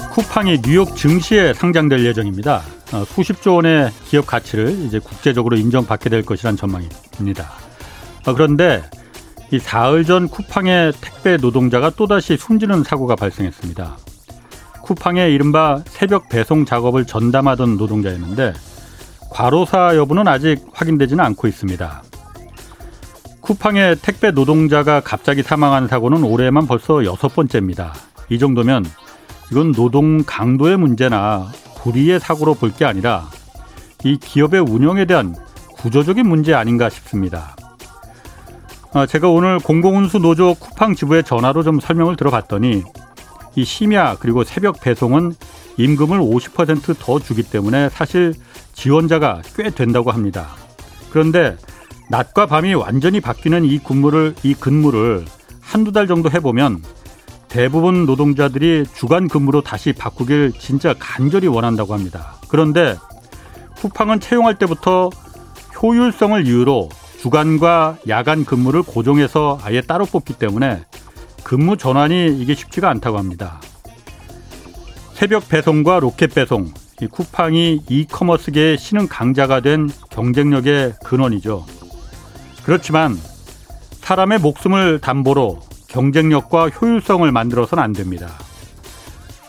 쿠팡이 뉴욕 증시에 상장될 예정입니다. 어, 수십조 원의 기업 가치를 이제 국제적으로 인정받게 될 것이란 전망입니다. 어, 그런데 이 사흘 전 쿠팡의 택배 노동자가 또다시 숨지는 사고가 발생했습니다. 쿠팡의 이른바 새벽 배송 작업을 전담하던 노동자였는데 과로사 여부는 아직 확인되지는 않고 있습니다. 쿠팡의 택배 노동자가 갑자기 사망한 사고는 올해만 벌써 여섯 번째입니다. 이 정도면 이건 노동 강도의 문제나 불의의 사고로 볼 게 아니라 이 기업의 운영에 대한 구조적인 문제 아닌가 싶습니다. 아, 제가 오늘 공공운수 노조 쿠팡 지부에 전화로 좀 설명을 들어봤더니 이 심야 그리고 새벽 배송은 임금을 50%더 주기 때문에 사실 지원자가 꽤 된다고 합니다. 그런데 낮과 밤이 완전히 바뀌는 이 근무를 이 근무를 한두 달 정도 해보면 대부분 노동자들이 주간 근무로 다시 바꾸길 진짜 간절히 원한다고 합니다. 그런데 쿠팡은 채용할 때부터 효율성을 이유로 주간과 야간 근무를 고정해서 아예 따로 뽑기 때문에 근무 전환이 이게 쉽지가 않다고 합니다. 새벽 배송과 로켓 배송, 이 쿠팡이 이커머스계의 신흥 강자가 된 경쟁력의 근원이죠. 그렇지만 사람의 목숨을 담보로 경쟁력과 효율성을 만들어서는 안 됩니다.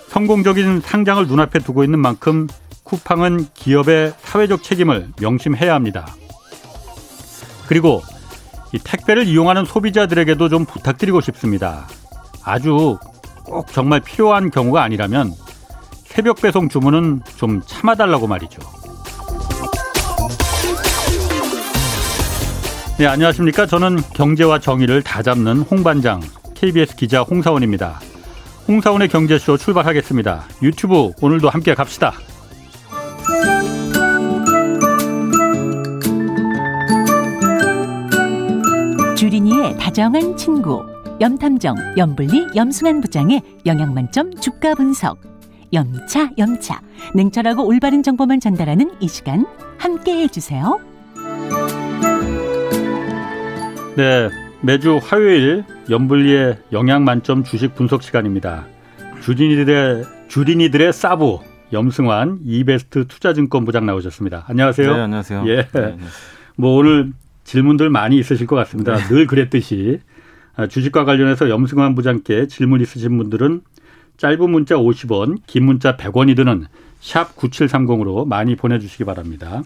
성공적인 상장을 눈앞에 두고 있는 만큼 쿠팡은 기업의 사회적 책임을 명심해야 합니다. 그리고 이 택배를 이용하는 소비자들에게도 좀 부탁드리고 싶습니다. 아주 꼭 정말 필요한 경우가 아니라면 새벽 배송 주문은 좀 참아달라고 말이죠. 네, 안녕하십니까. 저는 경제와 정의를 다 잡는 홍반장 KBS 기자 홍사원입니다. 홍사원의 경제쇼 출발하겠습니다. 유튜브 오늘도 함께 갑시다. 주린이의 다정한 친구 염탐정 염불리 염승한 부장의 영양만점 주가 분석 염차 염차 냉철하고 올바른 정보만 전달하는 이 시간 함께 해 주세요. 네, 매주 화요일 염불리의 영양 만점 주식 분석 시간입니다. 주린이들의 주린이들의 사부 염승환 이베스트 투자증권 부장 나오셨습니다. 안녕하세요. 네, 안녕하세요. 예. 네, 뭐 오늘 질문들 많이 있으실 것 같습니다. 네. 늘 그랬듯이 아, 주식과 관련해서 염승환 부장께 질문 있으신 분들은 짧은 문자 50원, 긴 문자 100원이 드는 샵 9730으로 많이 보내주시기 바랍니다.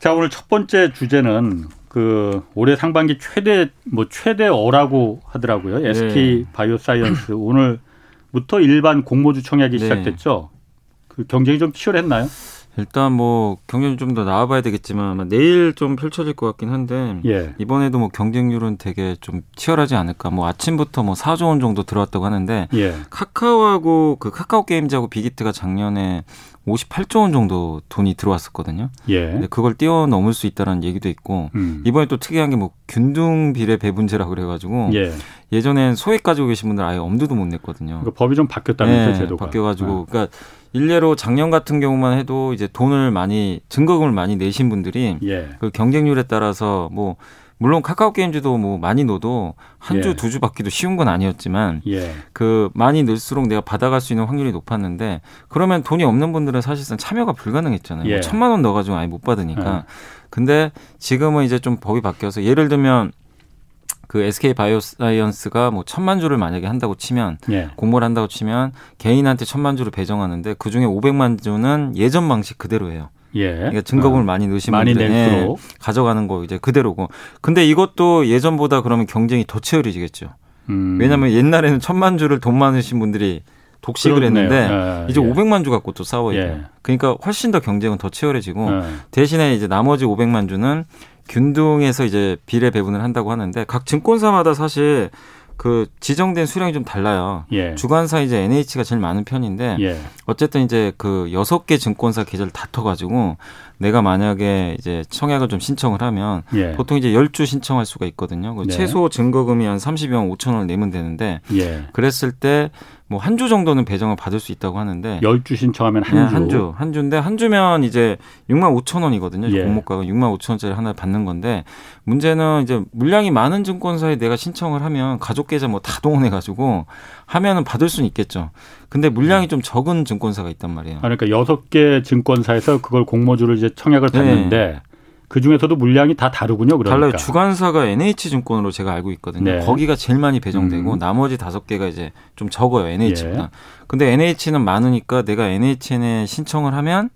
자, 오늘 첫 번째 주제는 그 올해 상반기 최대 뭐 최대어라고 하더라고요. 네. SK 바이오사이언스 오늘부터 일반 공모주 청약이 네. 시작됐죠. 그 경쟁이 좀 치열했나요? 일단 뭐 경쟁이 좀 더 나와봐야 되겠지만 내일 좀 펼쳐질 것 같긴 한데 예. 이번에도 뭐 경쟁률은 되게 좀 치열하지 않을까. 뭐 아침부터 뭐 4조 원 정도 들어왔다고 하는데 예. 카카오하고 그 카카오 게임즈하고 빅히트가 작년에 58조 원 정도 돈이 들어왔었거든요. 예. 그걸 뛰어넘을 수 있다는 얘기도 있고 음. 이번에 또 특이한 게 뭐 균등 비례 배분제라 그래가지고 예. 예전엔 소액 가지고 계신 분들 아예 엄두도 못 냈거든요. 그러니까 법이 좀 바뀌었다면서 네, 제도가 바뀌어가지고 네. 그러니까 일례로 작년 같은 경우만 해도 이제 돈을 많이 증거금을 많이 내신 분들이 예. 그 경쟁률에 따라서 뭐 물론 카카오 게임즈도 뭐 많이 넣어도 한 주, 예. 두주 받기도 쉬운 건 아니었지만 예. 그 많이 넣을수록 내가 받아갈 수 있는 확률이 높았는데 그러면 돈이 없는 분들은 사실상 참여가 불가능했잖아요. 뭐 예. 뭐 천만 원 넣어가지고 아예 못 받으니까. 예. 근데 지금은 이제 좀 법이 바뀌어서 예를 들면 그 SK 바이오사이언스가 뭐 천만 주를 만약에 한다고 치면 예. 공모를 한다고 치면 개인한테 천만 주를 배정하는데 그 중에 오백만 주는 예전 방식 그대로예요. 예. 그러니까 증거금을 어. 많이 넣으신 많이 분들 네, 가져가는 거 이제 그대로고. 근데 이것도 예전보다 그러면 경쟁이 더 치열해지겠죠. 음. 왜냐하면 옛날에는 천만 주를 돈 많으신 분들이 독식을 그렇네요. 했는데 예, 이제 예. 500만 주 갖고 또 싸워요. 예. 그러니까 훨씬 더 경쟁은 더 치열해지고 예. 대신에 이제 나머지 500만 주는 균등해서 이제 비례 배분을 한다고 하는데 각 증권사마다 사실 그 지정된 수량이 좀 달라요. 예. 주관사 이제 NH가 제일 많은 편인데 예. 어쨌든 이제 그 여섯 개 증권사 계좌를 다퉈가지고 내가 만약에 이제 청약을 좀 신청을 하면 예. 보통 이제 열 주 신청할 수가 있거든요. 그 네. 최소 증거금이 한 30여 5천 원을 내면 되는데 예. 그랬을 때 뭐 한 주 정도는 배정을 받을 수 있다고 하는데 10주 신청하면 한 주. 네, 한 주. 한 주인데 한 주면 이제 6만 5천 원이거든요. 예. 공모가가 6만 5천 원짜리 하나 받는 건데 문제는 이제 물량이 많은 증권사에 내가 신청을 하면 가족 계좌 뭐 다 동원해 가지고 하면은 받을 수는 있겠죠. 근데 물량이 좀 적은 증권사가 있단 말이에요. 아, 그러니까 여섯 개 증권사에서 그걸 공모주를 이제 청약을 네. 받는데 네. 그 중에서도 물량이 다 다르군요. 그러니까. 달라요. 주관사가 NH증권으로 제가 알고 있거든요. 네. 거기가 제일 많이 배정되고 음. 나머지 다섯 개가 이제 좀 적어요. NH보다. 예. 근데 NH는 많으니까 내가 NHN에 신청을 하면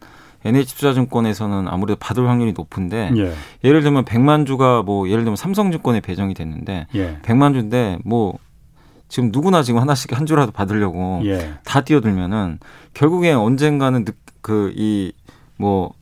NH투자증권에서는 아무래도 받을 확률이 높은데 예. 예를 들면 100만 주가 뭐 예를 들면 삼성증권에 배정이 됐는데 예. 100만 주인데 뭐 지금 누구나 지금 하나씩 한 주라도 받으려고 예. 다 뛰어들면은 결국에 언젠가는 그이뭐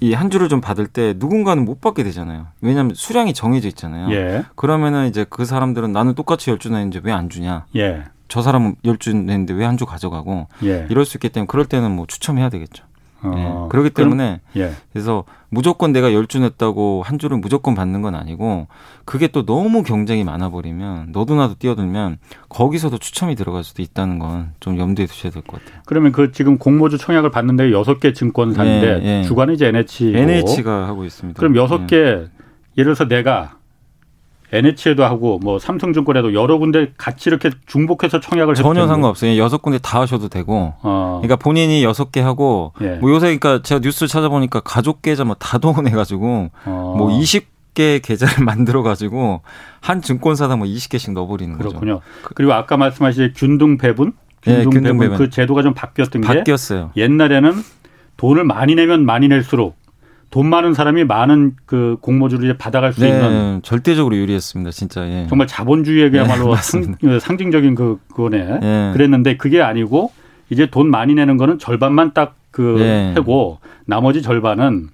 이 한 주를 좀 받을 때 누군가는 못 받게 되잖아요. 왜냐하면 수량이 정해져 있잖아요. 예. 그러면은 이제 그 사람들은 나는 똑같이 열 주 냈는데 왜 안 주냐. 예. 저 사람은 열 주 냈는데 왜 한 주 가져가고 예. 이럴 수 있기 때문에 그럴 때는 뭐 추첨해야 되겠죠. 어, 예. 그렇기 때문에 예. 그래서 무조건 내가 열주 냈다고 한 주를 무조건 받는 건 아니고 그게 또 너무 경쟁이 많아 버리면 너도 나도 뛰어들면 거기서도 추첨이 들어갈 수도 있다는 건 좀 염두에 두셔야 될 것 같아요. 그러면 그 지금 공모주 청약을 받는데 여섯 개 증권사인데 예, 예. 주관이 이제 NH NH가 하고 있습니다. 그럼 여섯 개 예를 들어서 내가 NH에도 하고 뭐 삼성증권에도 여러 군데 같이 이렇게 중복해서 청약을 전혀 상관없어요. 여섯 군데 다 하셔도 되고. 어. 그러니까 본인이 여섯 개 하고 예. 뭐 요새 그러니까 제가 뉴스 찾아보니까 가족 계좌 뭐 다 동원해 가지고 어. 뭐 20개 계좌를 만들어 가지고 한 증권사당 뭐 20개씩 넣어 버리는 거죠. 그렇군요. 그리고 아까 말씀하신 균등 배분 균등, 예, 균등 배분 그 제도가 좀 바뀌었던 게 바뀌었어요. 옛날에는 돈을 많이 내면 많이 낼수록 돈 많은 사람이 많은 그 공모주를 이제 받아갈 수 네, 있는 절대적으로 유리했습니다, 진짜. 예. 정말 자본주의에야말로 네, 상, 그 상징적인 그 그거네. 예. 그랬는데 그게 아니고 이제 돈 많이 내는 거는 절반만 딱 그 예. 하고 나머지 절반은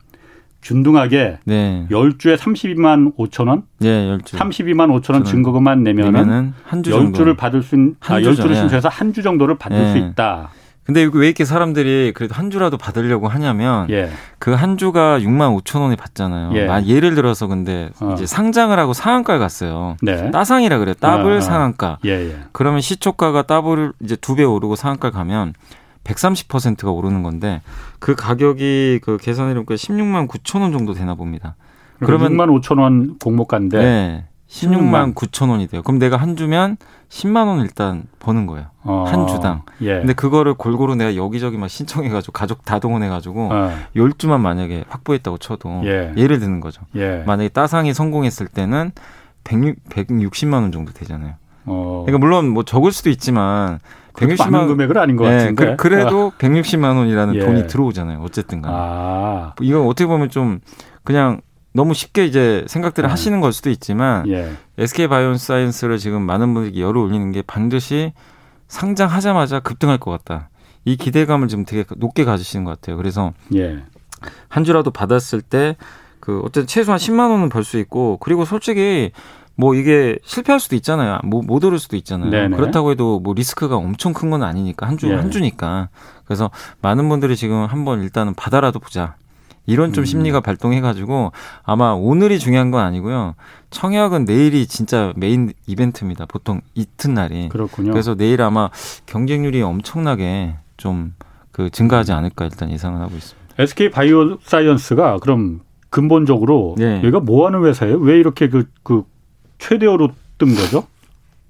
균등하게 네. 10주에 32만 5천 원? 네, 10주. 32만 5천 원 증거금만 내면은 한주 10주를 받을 수 있는 아, 10주를 신청해서 한 주 정도를 받을 수 예. 있다. 근데 왜 이렇게 사람들이 그래도 한 주라도 받으려고 하냐면 예. 그 한 주가 6만 5천 원이잖아요. 예를 들어서 근데 어. 이제 상장을 하고 상한가에 갔어요. 네. 따상이라 그래요. 더블 어, 어. 상한가. 예, 예. 그러면 시초가가 더블 이제 두 배 오르고 상한가 가면 130%가 오르는 건데 그 가격이 그 계산해 보니까 16만 9천 원 정도 되나 봅니다. 그러면 6만 5천 원 공모가인데 네. 16만 9천 원이 돼요. 그럼 내가 한 주면 10만 원 일단 버는 거예요. 어. 한 주당. 예. 근데 그거를 골고루 내가 여기저기 막 신청해가지고 가족 다 동원해가지고 어. 10주만 만약에 확보했다고 쳐도 예. 를 드는 거죠. 예. 만약에 따상이 성공했을 때는 100, 160만 원 정도 되잖아요. 어. 그러니까 물론 뭐 적을 수도 있지만 160만 원 금액은 아닌 것 네, 같은데. 그, 래도 160만 원이라는 예. 돈이 들어오잖아요. 어쨌든 간에. 아. 이건 어떻게 보면 좀 그냥 너무 쉽게 이제 생각들을 음. 하시는 걸 수도 있지만 예. SK 바이오사이언스를 지금 많은 분들이 열을 올리는 게 반드시 상장하자마자 급등할 것 같다. 이 기대감을 지금 되게 높게 가지시는 것 같아요. 그래서 예. 한 주라도 받았을 때 그 어쨌든 최소한 10만 원은 벌 수 있고 그리고 솔직히 뭐 이게 실패할 수도 있잖아요. 뭐 못 오를 수도 있잖아요. 네네. 그렇다고 해도 뭐 리스크가 엄청 큰 건 아니니까 한주한 주니까. 그래서 많은 분들이 지금 한번 일단은 받아라도 보자. 이런 좀 음. 심리가 발동해가지고 아마 오늘이 중요한 건 아니고요. 청약은 내일이 진짜 메인 이벤트입니다. 보통 이튿날이. 그렇군요. 그래서 내일 아마 경쟁률이 엄청나게 좀 그 증가하지 않을까 일단 예상을 하고 있습니다. SK 바이오사이언스가 그럼 근본적으로 네. 얘가 뭐 하는 회사예요? 왜 이렇게 그, 그 최대어로 뜬 거죠?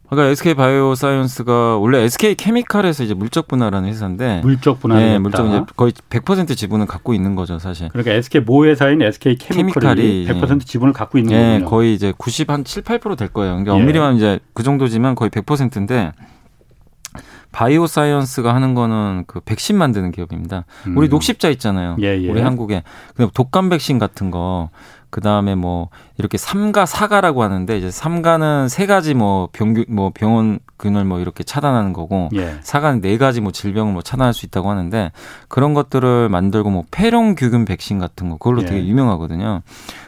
그러니까 SK 바이오사이언스가 원래 SK 케미칼에서 이제 물적 분할하는 회사인데 물적 분할 네, 물적 이제 거의 100% 지분을 갖고 있는 거죠, 사실. 그러니까 SK 모 회사인 SK 케미칼이, 케미칼이 100% 지분을 갖고 있는 네, 거군요. 거의 이제 90 한 7, 8%될 거예요. 그러니까 예. 엄밀히 말하면 이제 그 정도지만 거의 100%인데 바이오 사이언스가 하는 거는 그 백신 만드는 기업입니다. 음. 우리 녹십자 있잖아요. 예, 예. 우리 한국에 그 독감 백신 같은 거 그 다음에 뭐 이렇게 삼가 사가라고 하는데 이제 삼가는 세 가지 뭐 병균 뭐 병원 균을 뭐 이렇게 차단하는 거고 예. 사가는 네 가지 뭐 질병을 뭐 차단할 수 있다고 하는데 그런 것들을 만들고 뭐 폐렴균 백신 같은 거 그걸로 예. 되게 유명하거든요.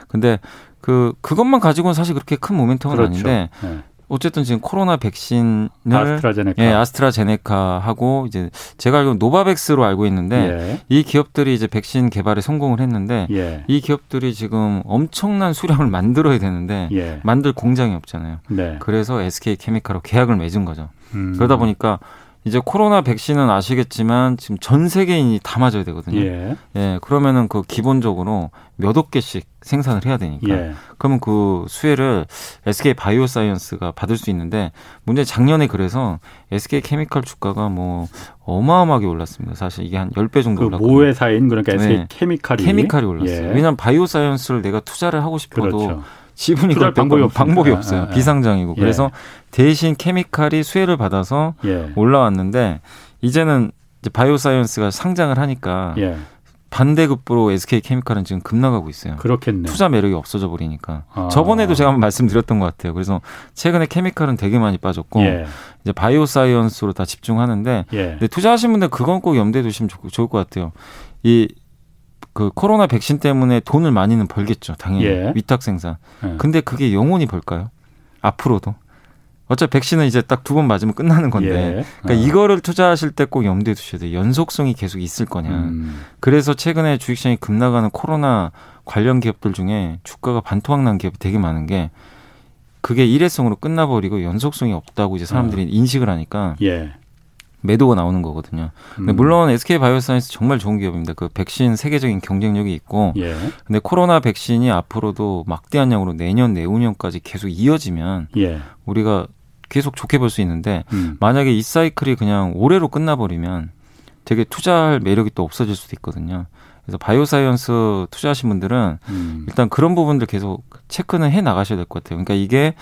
근데 그 그것만 가지고는 사실 그렇게 큰 모멘텀은 그렇죠. 아닌데 예. 어쨌든 지금 코로나 백신을 아스트라제네카, 예, 아스트라제네카하고 이제 제가 알기로 노바백스로 알고 있는데 예. 이 기업들이 이제 백신 개발에 성공을 했는데 예. 이 기업들이 지금 엄청난 수량을 만들어야 되는데 예. 만들 공장이 없잖아요. 네. 그래서 SK 케미칼하고 계약을 맺은 거죠. 음. 그러다 보니까 이제 코로나 백신은 아시겠지만 지금 전 세계인이 다 맞아야 되거든요. 예. 예 그러면은 그 기본적으로 몇 억 개씩 생산을 해야 되니까. 예. 그러면 그 수혜를 SK 바이오사이언스가 받을 수 있는데 문제 작년에 그래서 SK 케미칼 주가가 뭐 어마어마하게 올랐습니다. 사실 이게 한 10배 정도 그 올랐고. 모회사인 그러니까 SK 네. 케미칼이 케미칼이 올랐어요. 예. 왜냐하면 바이오사이언스를 내가 투자를 하고 싶어도 그렇죠. 지분이 걸 방법이, 방법이 없어요. 아, 아. 비상장이고. 예. 그래서 대신 케미칼이 수혜를 받아서 예. 올라왔는데 이제는 이제 바이오사이언스가 상장을 하니까 예. 반대급부로 SK 케미칼은 지금 급나가고 있어요. 그렇겠네. 투자 매력이 없어져 버리니까. 아. 저번에도 제가 한번 말씀드렸던 것 같아요. 그래서 최근에 케미칼은 되게 많이 빠졌고 예. 이제 바이오사이언스로 다 집중하는데 예. 근데 투자하신 분들 그건 꼭 염두에 두시면 좋을 것 같아요. 이 그 코로나 백신 때문에 돈을 많이는 벌겠죠. 당연히 예. 위탁 생산. 예. 근데 그게 영원히 벌까요? 앞으로도. 어차피 백신은 이제 딱 두 번 맞으면 끝나는 건데. 예. 그러니까 어. 이거를 투자하실 때 꼭 염두에 두셔야 돼요. 연속성이 계속 있을 거냐. 음. 그래서 최근에 주식시장이 급나가는 코로나 관련 기업들 중에 주가가 반토막 난 기업이 되게 많은 게 그게 일회성으로 끝나버리고 연속성이 없다고 이제 사람들이 어. 인식을 하니까 예. 매도가 나오는 거거든요. 근데 음. 물론 SK 바이오사이언스 정말 좋은 기업입니다. 그 백신 세계적인 경쟁력이 있고, 예. 근데 코로나 백신이 앞으로도 막대한 양으로 내년 내후년까지 계속 이어지면 예. 우리가 계속 좋게 볼 수 있는데 음. 만약에 이 사이클이 그냥 올해로 끝나버리면 되게 투자할 매력이 또 없어질 수도 있거든요. 그래서 바이오사이언스 투자하신 분들은 음. 일단 그런 부분들 계속 체크는 해 나가셔야 될 것 같아요. 그러니까 이게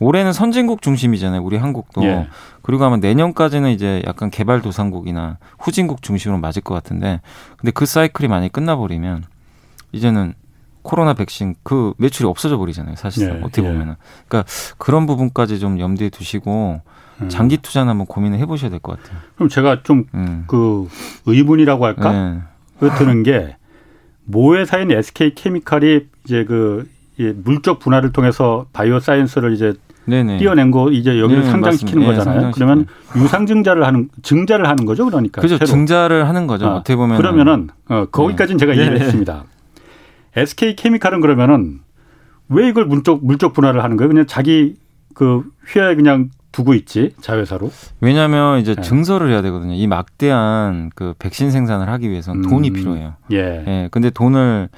올해는 선진국 중심이잖아요. 우리 한국도. 예. 그리고 아마 내년까지는 이제 약간 개발도상국이나 후진국 중심으로 맞을 것 같은데 근데 그 사이클이 많이 끝나버리면 이제는 코로나 백신 그 매출이 없어져 버리잖아요. 사실상 예. 어떻게 예. 보면은. 그러니까 그런 부분까지 좀 염두에 두시고 음. 장기 투자는 한번 고민을 해보셔야 될 것 같아요. 그럼 제가 좀그 음. 그 의문이라고 할까? 그 드는 게 모회사인 SK 케미칼이 이제 그 물적 분할을 통해서 바이오 사이언스를 이제 네네. 띄어낸 거 이제 여기를 네, 상장시키는 맞습니다. 거잖아요. 네, 그러면 유상 증자를 하는 증자를 하는 거죠, 그러니까. 그죠. 증자를 하는 거죠. 어, 떻게 보면 그러면은 어, 거기까지는 네. 제가 이해했습니다. SK 케미칼은 그러면은 왜 이걸 물적 물적 분할을 하는 거예요? 그냥 자기 그 휘하에 그냥 두고 있지 자회사로. 왜냐하면 이제 네. 증설을 해야 되거든요. 이 막대한 그 백신 생산을 하기 음, 돈이 필요해요. 예. 예. 근데 돈을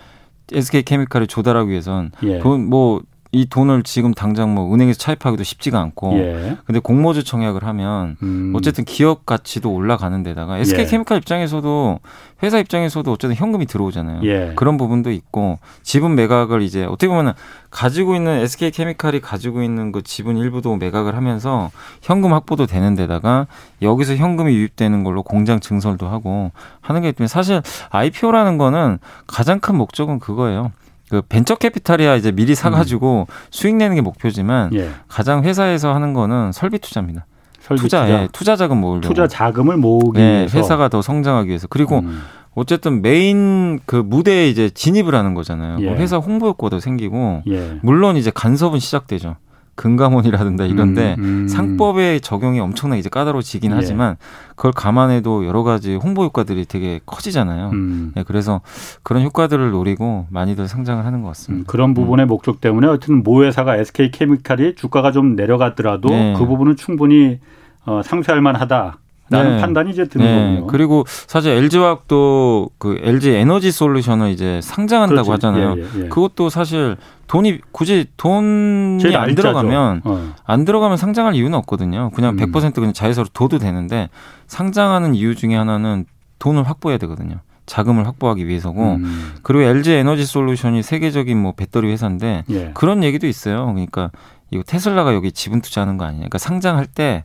SK 케미칼을 조달하기 위해선 예. 돈뭐 이 돈을 지금 당장 뭐 은행에서 차입하기도 쉽지가 않고 예. 근데 공모주 청약을 하면 음. 어쨌든 기업 가치도 올라가는 데다가 SK 예. 케미칼 입장에서도 회사 입장에서도 어쨌든 현금이 들어오잖아요. 예. 그런 부분도 있고 지분 매각을 이제 어떻게 보면은 가지고 있는 SK 케미칼이 가지고 있는 그 지분 일부도 매각을 하면서 현금 확보도 되는 데다가 여기서 현금이 유입되는 걸로 공장 증설도 하고 하는 게 있으면 사실 IPO라는 거는 가장 큰 목적은 그거예요. 그 벤처 캐피탈이야 이제 미리 사가지고 음. 수익 내는 게 목표지만 예. 가장 회사에서 하는 거는 설비 투자입니다. 설비 투자, 투자. 예, 투자 자금 모으려고. 투자 자금을 모으기 예, 위해서. 회사가 더 성장하기 위해서. 그리고 음. 어쨌든 메인 그 무대에 이제 진입을 하는 거잖아요. 뭐 예. 회사 홍보 효과도 생기고 예. 물론 이제 간섭은 시작되죠. 금감원이라든가 이런데 음, 음. 상법의 적용이 엄청나게 이제 까다로워지긴 예. 하지만 그걸 감안해도 여러 가지 홍보 효과들이 되게 커지잖아요. 음. 네, 그래서 그런 효과들을 노리고 많이들 상장을 하는 것 같습니다. 음, 그런 부분의 음. 목적 때문에 어쨌든 모 회사가 SK 케미칼이 주가가 좀 내려갔더라도 네. 그 부분은 충분히 어, 상쇄할 만하다. 라는 네. 판단이 이제 드는 네. 거군요. 그리고 사실 LG화학도 그 LG 에너지 솔루션을 이제 상장한다고 그렇지. 하잖아요. 예, 예, 예. 그것도 사실 돈이 굳이 돈이 안 들어가면 어. 안 들어가면 상장할 이유는 없거든요. 그냥 음. 100% 그냥 자회사로 둬도 되는데 상장하는 이유 중에 하나는 돈을 확보해야 되거든요. 자금을 확보하기 위해서고 음. 그리고 LG 에너지 솔루션이 세계적인 뭐 배터리 회사인데 예. 그런 얘기도 있어요. 그러니까 이거 테슬라가 여기 지분 투자하는 거 아니냐. 그러니까 상장할 때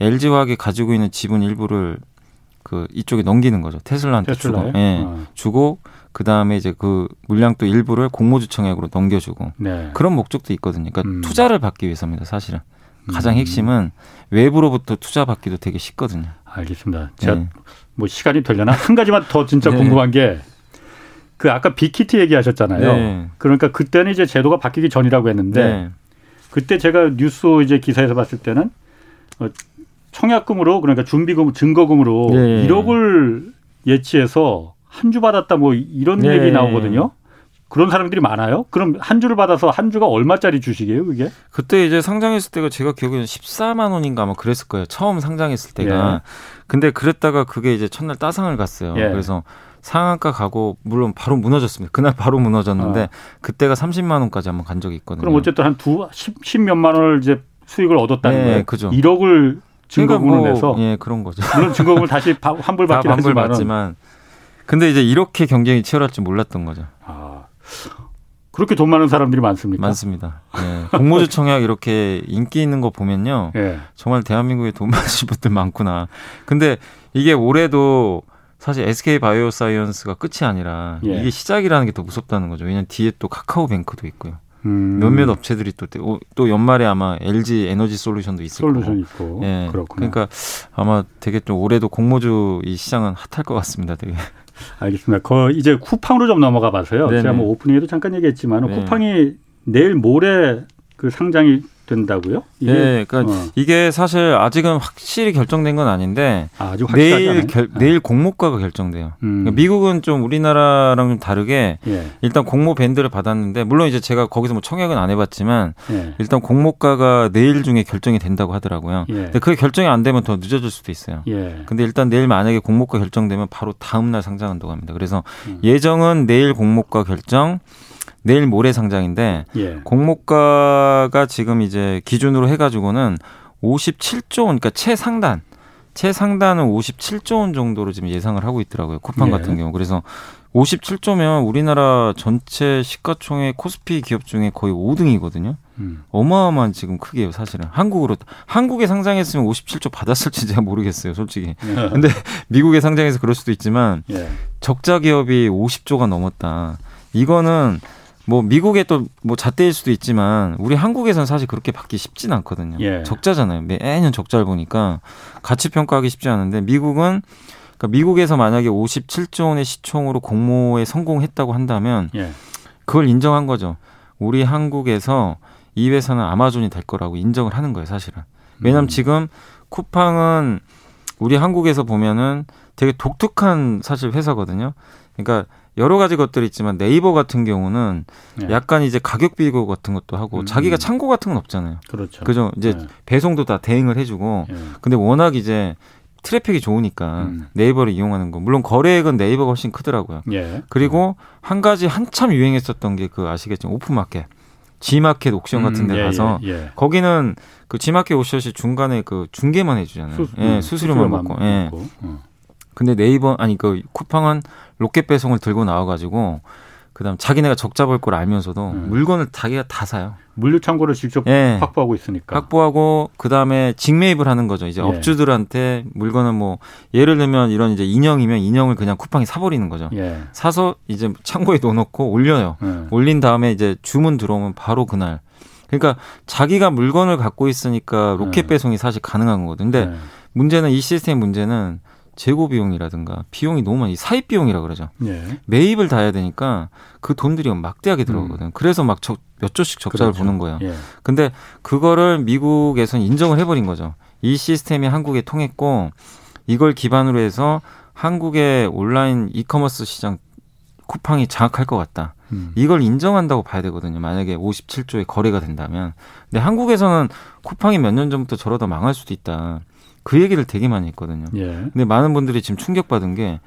LG화학이 가지고 있는 지분 일부를 그 이쪽에 넘기는 거죠. 테슬라한테 테슬라에? 주고, 예, 어. 주고 그 다음에 이제 그 물량 또 일부를 공모주청약으로 넘겨주고 네. 그런 목적도 있거든요. 그러니까 음. 투자를 받기 위해서입니다. 사실은 가장 음. 핵심은 외부로부터 투자 받기도 되게 쉽거든요. 알겠습니다. 제가 네. 뭐 시간이 되려나 한 가지만 더 진짜 네. 궁금한 게. 그 아까 빅히트 얘기하셨잖아요. 네. 그러니까 그때는 이제 제도가 바뀌기 전이라고 했는데 네. 그때 제가 뉴스 이제 기사에서 봤을 때는 어, 청약금으로 그러니까 준비금 증거금으로 네. 1억을 예치해서 한 주 받았다 뭐 이런 네. 얘기 나오거든요. 그런 사람들이 많아요? 그럼 한 주를 받아서 한 주가 얼마짜리 주식이에요, 그게? 그때 이제 상장했을 때가 제가 기억에는 14만 원인가 아마 그랬을 거예요. 처음 상장했을 때가. 예. 근데 그랬다가 그게 이제 첫날 따상을 갔어요. 예. 그래서 상한가 가고 물론 바로 무너졌습니다. 그날 바로 무너졌는데 어. 그때가 30만 원까지 한번 간 적이 있거든요. 그럼 어쨌든 한두 10, 몇만 원을 이제 수익을 얻었다는 네, 거예요. 그죠. 1억을 증거금을 그러니까 뭐, 내서 예, 그런 거죠. 물론 증거금을 다시 환불 받긴 환불 받지만 근데 이제 이렇게 경쟁이 치열할 줄 몰랐던 거죠. 아. 그렇게 돈 많은 사람들이 많습니까? 많습니다. 네. 공모주 청약 이렇게 인기 있는 거 보면요. 네. 정말 대한민국에 돈 많으신 분들 많구나. 근데 이게 올해도 사실 SK 바이오사이언스가 끝이 아니라 예. 이게 시작이라는 게 더 무섭다는 거죠. 왜냐하면 뒤에 또 카카오뱅크도 있고요. 음. 몇몇 업체들이 또, 또 연말에 아마 LG 에너지 솔루션도 있을 솔루션 있고. 예. 그렇구나. 그러니까 아마 되게 좀 올해도 공모주 이 시장은 핫할 것 같습니다. 되게. 알겠습니다. 거 이제 쿠팡으로 좀 넘어가 봐서요. 네네. 제가 뭐 오프닝에도 잠깐 얘기했지만 네. 쿠팡이 내일 모레 그 상장이 된다고요? 이게, 네, 그러니까 어. 이게 사실 아직은 확실히 결정된 건 아닌데 아, 내일 결, 네. 내일 공모가가 결정돼요. 음. 그러니까 미국은 좀 우리나라랑 좀 다르게 예. 일단 공모 밴드를 받았는데 물론 이제 제가 거기서 뭐 청약은 안 해봤지만 예. 일단 공모가가 내일 중에 결정이 된다고 하더라고요. 예. 근데 그게 결정이 안 되면 더 늦어질 수도 있어요. 예. 근데 일단 내일 만약에 공모가 결정되면 바로 다음 날 상장한다고 합니다. 그래서 음. 예정은 내일 공모가 결정. 내일 모레 상장인데 예. 공모가가 지금 이제 기준으로 해가지고는 57조 원, 그러니까 최상단 최상단은 57조 원 정도로 지금 예상을 하고 있더라고요. 쿠팡 예. 같은 경우. 그래서 57조면 우리나라 전체 시가총액 코스피 기업 중에 거의 5등이거든요. 음. 어마어마한 지금 크기예요, 사실은. 한국으로 한국에 상장했으면 57조 받았을지 제가 모르겠어요, 솔직히. 예. 근데 미국에 상장해서 그럴 수도 있지만 예. 적자 기업이 50조가 넘었다. 이거는 뭐 미국에 또 뭐 잣대일 수도 있지만 우리 한국에서는 사실 그렇게 받기 쉽진 않거든요. 예. 적자잖아요. 매년 적자를 보니까 가치 평가하기 쉽지 않은데 미국은 그러니까 미국에서 만약에 57조 원의 시총으로 공모에 성공했다고 한다면 예. 그걸 인정한 거죠. 우리 한국에서 이 회사는 아마존이 될 거라고 인정을 하는 거예요, 사실은. 왜냐하면 음. 지금 쿠팡은 우리 한국에서 보면은 되게 독특한 사실 회사거든요. 그러니까 여러 가지 것들이 있지만 네이버 같은 경우는 네. 약간 이제 가격 비교 같은 것도 하고 음. 자기가 창고 같은 건 없잖아요. 그렇죠. 그죠? 이제 네. 배송도 다 대행을 해주고 네. 근데 워낙 이제 트래픽이 좋으니까 음. 네이버를 이용하는 거. 물론 거래액은 네이버가 훨씬 크더라고요. 예. 그리고 한 가지 한참 유행했었던 게 그 아시겠지만 오픈마켓. 지마켓 옥션 같은 데 음, 예, 가서 예, 예. 거기는 그 지마켓 옥션이 중간에 그 중계만 해주잖아요. 수, 예, 수수료만 먹고. 예. 어. 근데 네이버 아니 그 쿠팡은 로켓 배송을 들고 나와가지고 그다음 자기네가 적자 볼 걸 알면서도 음. 물건을 자기가 다 사요. 물류 창고를 직접 네. 확보하고 있으니까. 확보하고 그다음에 직매입을 하는 거죠. 이제 예. 업주들한테 물건은 뭐 예를 들면 이런 이제 인형이면 인형을 그냥 쿠팡이 사버리는 거죠. 예. 사서 이제 창고에 넣어놓고 올려요. 예. 올린 다음에 이제 주문 들어오면 바로 그날. 그러니까 자기가 물건을 갖고 있으니까 로켓 예. 배송이 사실 가능한 거거든요. 근데 예. 문제는 이 시스템 문제는 재고 비용이라든가 비용이 너무 많이 사입 비용이라 그러죠. 예. 매입을 다 해야 되니까 그 돈들이 막대하게 들어가거든. 음. 그래서 막 몇 조씩 적자를 그렇죠. 보는 거예요. 예. 근데 그거를 미국에서는 인정을 해버린 거죠. 이 시스템이 한국에 통했고 이걸 기반으로 해서 한국의 온라인 이커머스 시장 쿠팡이 장악할 것 같다. 음. 이걸 인정한다고 봐야 되거든요. 만약에 57조의 거래가 된다면. 근데 한국에서는 쿠팡이 몇 년 전부터 저러다 망할 수도 있다. 그 얘기를 되게 많이 했거든요. 예. 근데 많은 분들이 지금 충격받은 게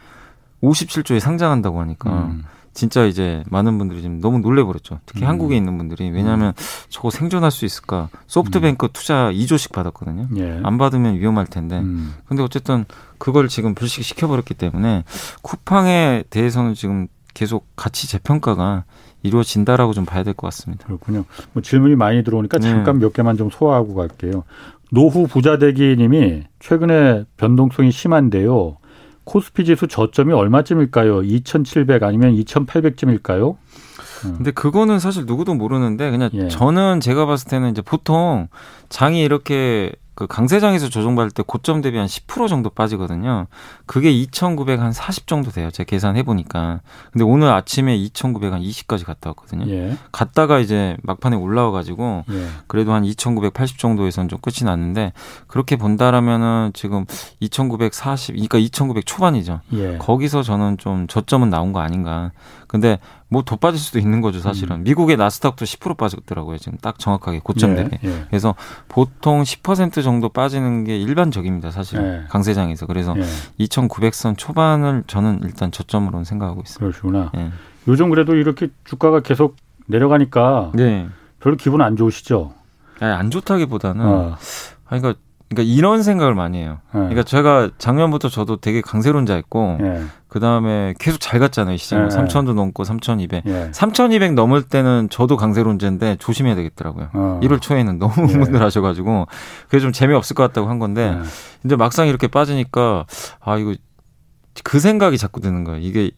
57조에 상장한다고 하니까 음. 진짜 이제 많은 분들이 지금 너무 놀래버렸죠. 특히 음. 한국에 있는 분들이 왜냐하면 음. 저거 생존할 수 있을까? 소프트뱅크 음. 투자 2조씩 받았거든요. 예. 안 받으면 위험할 텐데. 음. 근데 어쨌든 그걸 지금 불식시켜 버렸기 때문에 쿠팡에 대해서는 지금 계속 가치 재평가가 이루어진다라고 좀 봐야 될 것 같습니다. 그렇군요. 뭐 질문이 많이 들어오니까 잠깐 네. 몇 개만 좀 소화하고 갈게요. 노후 부자되기님이 최근에 변동성이 심한데요. 코스피 지수 저점이 얼마쯤일까요? 2,700 아니면 2,800쯤일까요? 근데 그거는 사실 누구도 모르는데 그냥 예. 저는 제가 봤을 때는 이제 보통 장이 이렇게 그 강세장에서 조정받을 때 고점 대비 한 10% 정도 빠지거든요. 그게 2,940 정도 돼요. 제가 계산해 보니까. 근데 오늘 아침에 2,920까지 갔다 왔거든요. 예. 갔다가 이제 막판에 올라와 가지고 예. 그래도 한 2,980 정도에선 좀 끝이 났는데 그렇게 본다라면은 지금 2,940 그러니까 2,900 초반이죠. 예. 거기서 저는 좀 저점은 나온 거 아닌가. 근데 뭐 더 빠질 수도 있는 거죠, 사실은. 음. 미국의 나스닥도 10% 빠졌더라고요, 지금 딱 정확하게 고점 대비. 예, 예. 그래서 보통 10% 정도 빠지는 게 일반적입니다, 사실. 예. 강세장에서. 그래서 예. 2,900선 초반을 저는 일단 저점으로 생각하고 있습니다. 그러시구나. 예. 요즘 그래도 이렇게 주가가 계속 내려가니까 네. 별로 기분 안 좋으시죠? 아니, 안 좋다기보다는 어. 그러니까 그러니까 이런 생각을 많이 해요. 네. 그러니까 제가 작년부터 저도 되게 강세론자였고 네. 그 다음에 계속 잘 갔잖아요 시장. 네. 3천도 넘고 3,200. 네. 3,200 넘을 때는 저도 강세론자인데 조심해야 되겠더라고요. 어. 1월 초에는 너무 흥분을 하셔가지고 그게 좀 재미없을 것 같다고 한 건데 근데 막상 이렇게 빠지니까 아 이거 그 생각이 자꾸 드는 거예요. 이게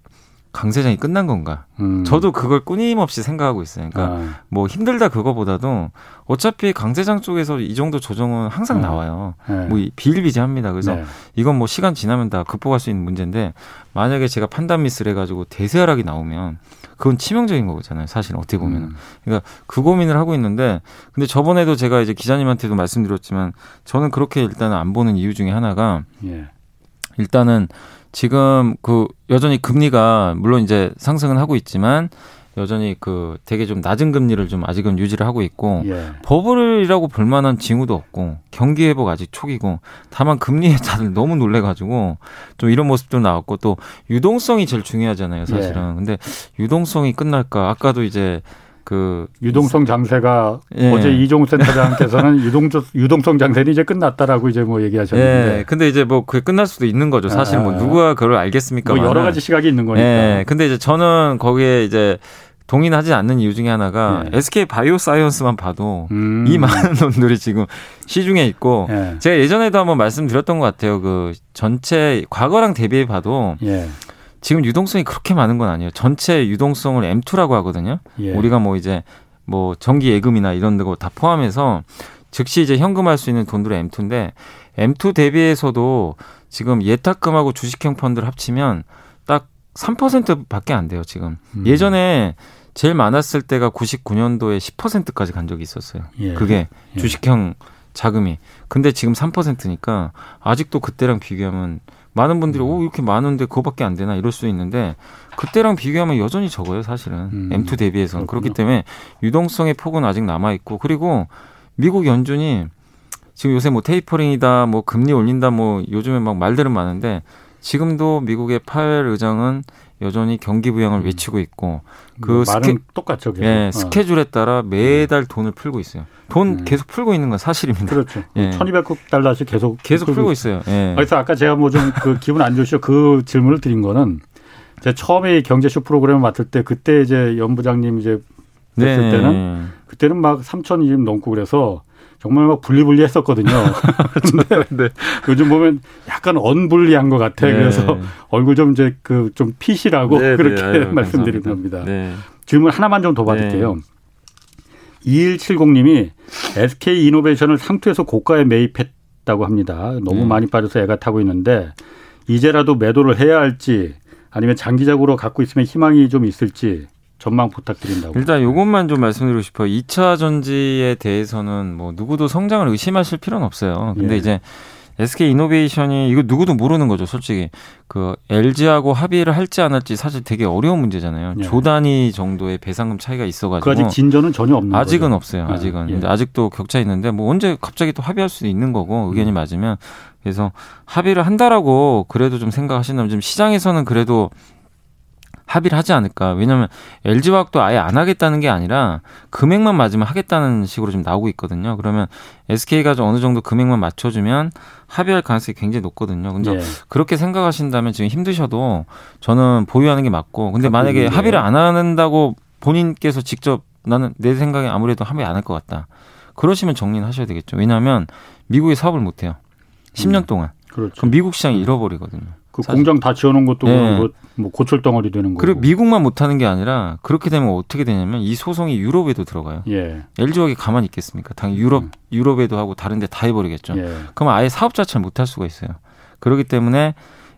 강세장이 끝난 건가? 음. 저도 그걸 끊임없이 생각하고 있어요. 그러니까 아. 뭐 힘들다 그거보다도 어차피 강세장 쪽에서 이 정도 조정은 항상 음. 나와요. 네. 뭐 비일비재합니다. 그래서 네. 이건 뭐 시간 지나면 다 극복할 수 있는 문제인데 만약에 제가 판단 미스를 해가지고 대세하락이 나오면 그건 치명적인 거잖아요. 사실 어떻게 보면. 음. 그러니까 그 고민을 하고 있는데 근데 저번에도 제가 이제 기자님한테도 말씀드렸지만 저는 그렇게 일단은 안 보는 이유 중에 하나가 예. 일단은 지금 그 여전히 금리가 물론 이제 상승은 하고 있지만 여전히 그 되게 좀 낮은 금리를 좀 아직은 유지를 하고 있고 예. 버블이라고 볼 만한 징후도 없고 경기 회복 아직 초기고 다만 금리에 다들 너무 놀래 가지고 좀 이런 모습도 나왔고 또 유동성이 제일 중요하잖아요, 사실은. 예. 근데 유동성이 끝날까? 아까도 이제 그 유동성 장세가 예. 어제 이종우 센터장께서는 유동적 유동성 장세는 이제 끝났다라고 이제 뭐 얘기하셨는데. 예. 근데 이제 뭐 그게 끝날 수도 있는 거죠. 사실 뭐 아. 누가 그걸 알겠습니까? 뭐 여러 가지 시각이 있는 거니까. 예. 근데 이제 저는 거기에 이제 동의하지 않는 이유 중에 하나가 예. SK 바이오사이언스만 봐도 음. 이 많은 돈들이 지금 시중에 있고 예. 제가 예전에도 한번 말씀드렸던 것 같아요. 그 전체 과거랑 대비해 봐도 예. 지금 유동성이 그렇게 많은 건 아니에요. 전체 유동성을 M2라고 하거든요. 예. 우리가 뭐 이제 뭐 정기 예금이나 이런 거다 포함해서 즉시 이제 현금할 수 있는 돈들의 M2인데 M2 대비해서도 지금 예탁금하고 주식형 펀드를 합치면 딱 3%밖에 안 돼요, 지금. 음. 예전에 제일 많았을 때가 99년도에 10%까지 간 적이 있었어요. 예. 그게 예. 주식형 자금이. 근데 지금 3%니까 아직도 그때랑 비교하면 많은 분들이 오 이렇게 많은데 그거밖에 안 되나? 이럴 수 있는데 그때랑 비교하면 여전히 적어요 사실은. 음. M2 대비해서 그렇기 때문에 유동성의 폭은 아직 남아 있고 그리고 미국 연준이 지금 요새 뭐 테이퍼링이다 뭐 금리 올린다 뭐 요즘에 막 말들은 많은데 지금도 미국의 파웰 의장은 여전히 경기 부양을 음. 외치고 있고 그 뭐 스케, 똑같죠. 계속. 예, 어. 스케줄에 따라 매달 돈을 풀고 있어요. 돈 음. 계속 풀고 있는 건 사실입니다. 그렇죠. 예. 1,200억 달러씩 계속 계속 풀고, 풀고 있어요. 예. 그래서 아까 제가 뭐 좀 그 기분 안 좋으셔 그 질문을 드린 거는 제가 처음에 경제쇼 프로그램을 맡을 때 그때 이제 연 부장님 이제 됐을 네. 때는 그때는 막 3천이 넘고 그래서 정말 막 분리분리 했었거든요. 근데 네. 요즘 보면 약간 언분리한 것 같아. 네. 그래서 얼굴 좀 이제 그 좀 피시라고 네, 네. 그렇게 아유, 말씀드린 겁니다. 네. 질문 하나만 좀 더 받을게요. 2170님이 SK 이노베이션을 상투에서 고가에 매입했다고 합니다. 너무 많이 빠져서 애가 타고 있는데 이제라도 매도를 해야 할지 아니면 장기적으로 갖고 있으면 희망이 좀 있을지 전망 부탁드린다고. 일단 이것만 좀 말씀드리고 싶어요. 2차 전지에 대해서는 뭐 누구도 성장을 의심하실 필요는 없어요. 근데 예. 이제 SK 이노베이션이 이거 누구도 모르는 거죠, 솔직히. 그 LG하고 합의를 할지 안 할지 사실 되게 어려운 문제잖아요. 예. 조 단위 정도의 배상금 차이가 있어가지고. 그 아직 진전은 전혀 없는 아직은 거죠? 없어요. 예. 아직은. 예. 아직도 격차 있는데 뭐 언제 갑자기 또 합의할 수도 있는 거고 의견이 음. 맞으면 그래서 합의를 한다라고 그래도 좀 생각하신다면 지금 시장에서는 그래도 합의를 하지 않을까. 왜냐하면 LG화학도 아예 안 하겠다는 게 아니라 금액만 맞으면 하겠다는 식으로 좀 나오고 있거든요. 그러면 SK가 좀 어느 정도 금액만 맞춰주면 합의할 가능성이 굉장히 높거든요. 근데 예. 그렇게 생각하신다면 지금 힘드셔도 저는 보유하는 게 맞고. 근데 만약에 합의를 안 한다고 본인께서 직접 나는 내 생각에 아무래도 합의 안 할 것 같다. 그러시면 정리는 하셔야 되겠죠. 왜냐하면 미국이 사업을 못 해요. 10년 음. 동안. 그렇죠. 그럼 미국 시장이 잃어버리거든요. 그 사실. 공장 다 지어놓은 것도 네. 뭐, 뭐 고철 덩어리 되는 거고. 그리고 미국만 못하는 게 아니라 그렇게 되면 어떻게 되냐면 이 소송이 유럽에도 들어가요. 예. LG화학이 가만히 있겠습니까? 당연히 유럽 음. 유럽에도 하고 다른데 다 해버리겠죠. 예. 그럼 아예 사업 자체를 못할 수가 있어요. 그렇기 때문에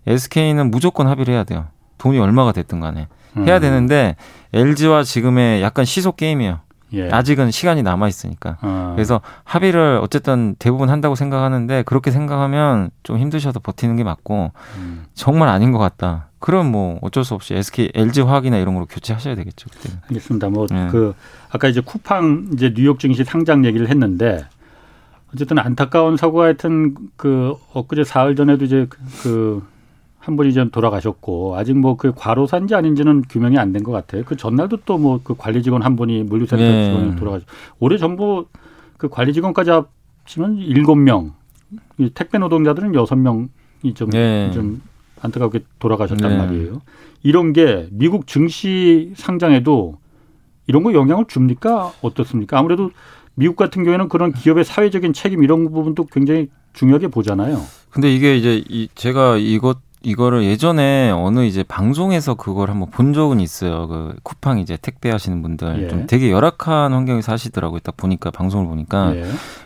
SK는 무조건 합의를 해야 돼요. 돈이 얼마가 됐든 간에 음. 해야 되는데 LG와 지금의 약간 시속 게임이에요. 예. 아직은 시간이 남아 있으니까. 어. 그래서 합의를 어쨌든 대부분 한다고 생각하는데 그렇게 생각하면 좀 힘드셔도 버티는 게 맞고 음. 정말 아닌 것 같다. 그럼 뭐 어쩔 수 없이 SK, LG 화학이나 이런 걸로 교체하셔야 되겠죠. 그때는. 알겠습니다. 뭐그 예. 아까 이제 쿠팡 이제 뉴욕 증시 상장 얘기를 했는데 어쨌든 안타까운 사고가 하여튼 그 엊그제 사흘 전에도 이제 그 한 분이 좀 돌아가셨고 아직 뭐 그 과로사인지 아닌지는 규명이 안 된 것 같아요. 그 전날도 또 뭐 그 관리 직원 한 분이 물류센터 네. 직원이 돌아가셨. 올해 전부 그 관리 직원까지 합치면 일곱 명, 택배 노동자들은 여섯 명이 좀좀 네. 좀 안타깝게 돌아가셨단 네. 말이에요. 이런 게 미국 증시 상장에도 이런 거 영향을 줍니까? 어떻습니까? 아무래도 미국 같은 경우에는 그런 기업의 사회적인 책임 이런 부분도 굉장히 중요하게 보잖아요. 근데 이게 이제 이 제가 이것 이거를 예전에 어느 이제 방송에서 그걸 한번 본 적은 있어요. 그 쿠팡 이제 택배 하시는 분들 예. 좀 되게 열악한 환경에서 하시더라고요. 딱 보니까 방송을 보니까. 예.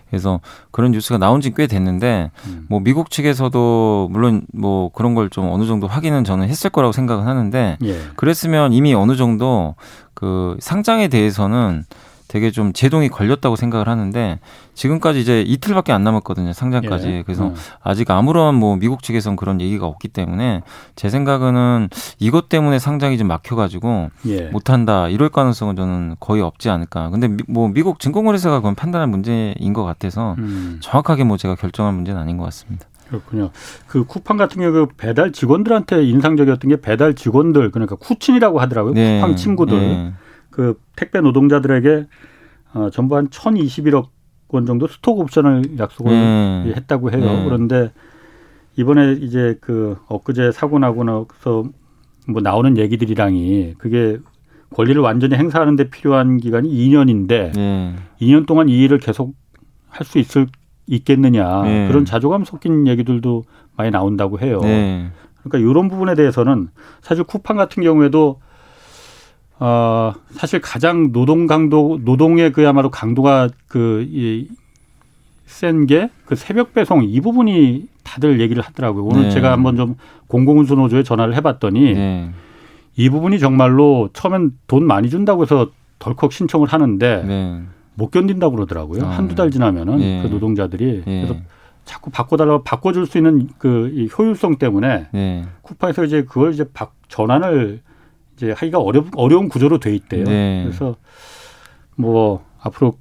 그래서 그런 뉴스가 나온 지 꽤 됐는데 음. 뭐 미국 측에서도 물론 뭐 그런 걸 좀 어느 정도 확인은 저는 했을 거라고 생각은 하는데 예. 그랬으면 이미 어느 정도 그 상장에 대해서는 되게 좀 제동이 걸렸다고 생각을 하는데 지금까지 이제 이틀밖에 안 남았거든요 상장까지 예. 그래서 음. 아직 아무런 뭐 미국 측에선 그런 얘기가 없기 때문에 제 생각은 이것 때문에 상장이 좀 막혀가지고 예. 못한다 이럴 가능성은 저는 거의 없지 않을까 근데 미, 뭐 미국 증권거래소가 그건 판단할 문제인 것 같아서 음. 정확하게 뭐 제가 결정할 문제는 아닌 것 같습니다. 그렇군요. 그 쿠팡 같은 경우 그 배달 직원들한테 인상적이었던 게 배달 직원들 그러니까 쿠친이라고 하더라고요. 네. 쿠팡 친구들. 네. 그 택배 노동자들에게 어, 전부 한 1,021억 원 정도 스톡 옵션을 약속을 음. 했다고 해요. 음. 그런데 이번에 이제 그 엊그제 사고 나고 나서 뭐 나오는 얘기들이랑이 그게 권리를 완전히 행사하는 데 필요한 기간이 2년인데 음. 2년 동안 이 일을 계속 할 수 있을 있겠느냐 네. 그런 자조감 섞인 얘기들도 많이 나온다고 해요. 네. 그러니까 이런 부분에 대해서는 사실 쿠팡 같은 경우에도 어, 사실 가장 노동 강도, 노동의 그야말로 강도가 그, 이, 센 게 그 새벽 배송 이 부분이 다들 얘기를 하더라고요. 오늘 네. 제가 한번 좀 공공운수 노조에 전화를 해봤더니 네. 이 부분이 정말로 처음엔 돈 많이 준다고 해서 덜컥 신청을 하는데 네. 못 견딘다고 그러더라고요. 아. 한두 달 지나면은 네. 그 노동자들이 네. 그래서 자꾸 바꿔달라고 바꿔줄 수 있는 그 효율성 때문에 네. 쿠팡에서 이제 그걸 이제 박, 전환을 이제 하기가 어려 어려운 구조로 돼 있대요. 네. 그래서 뭐 앞으로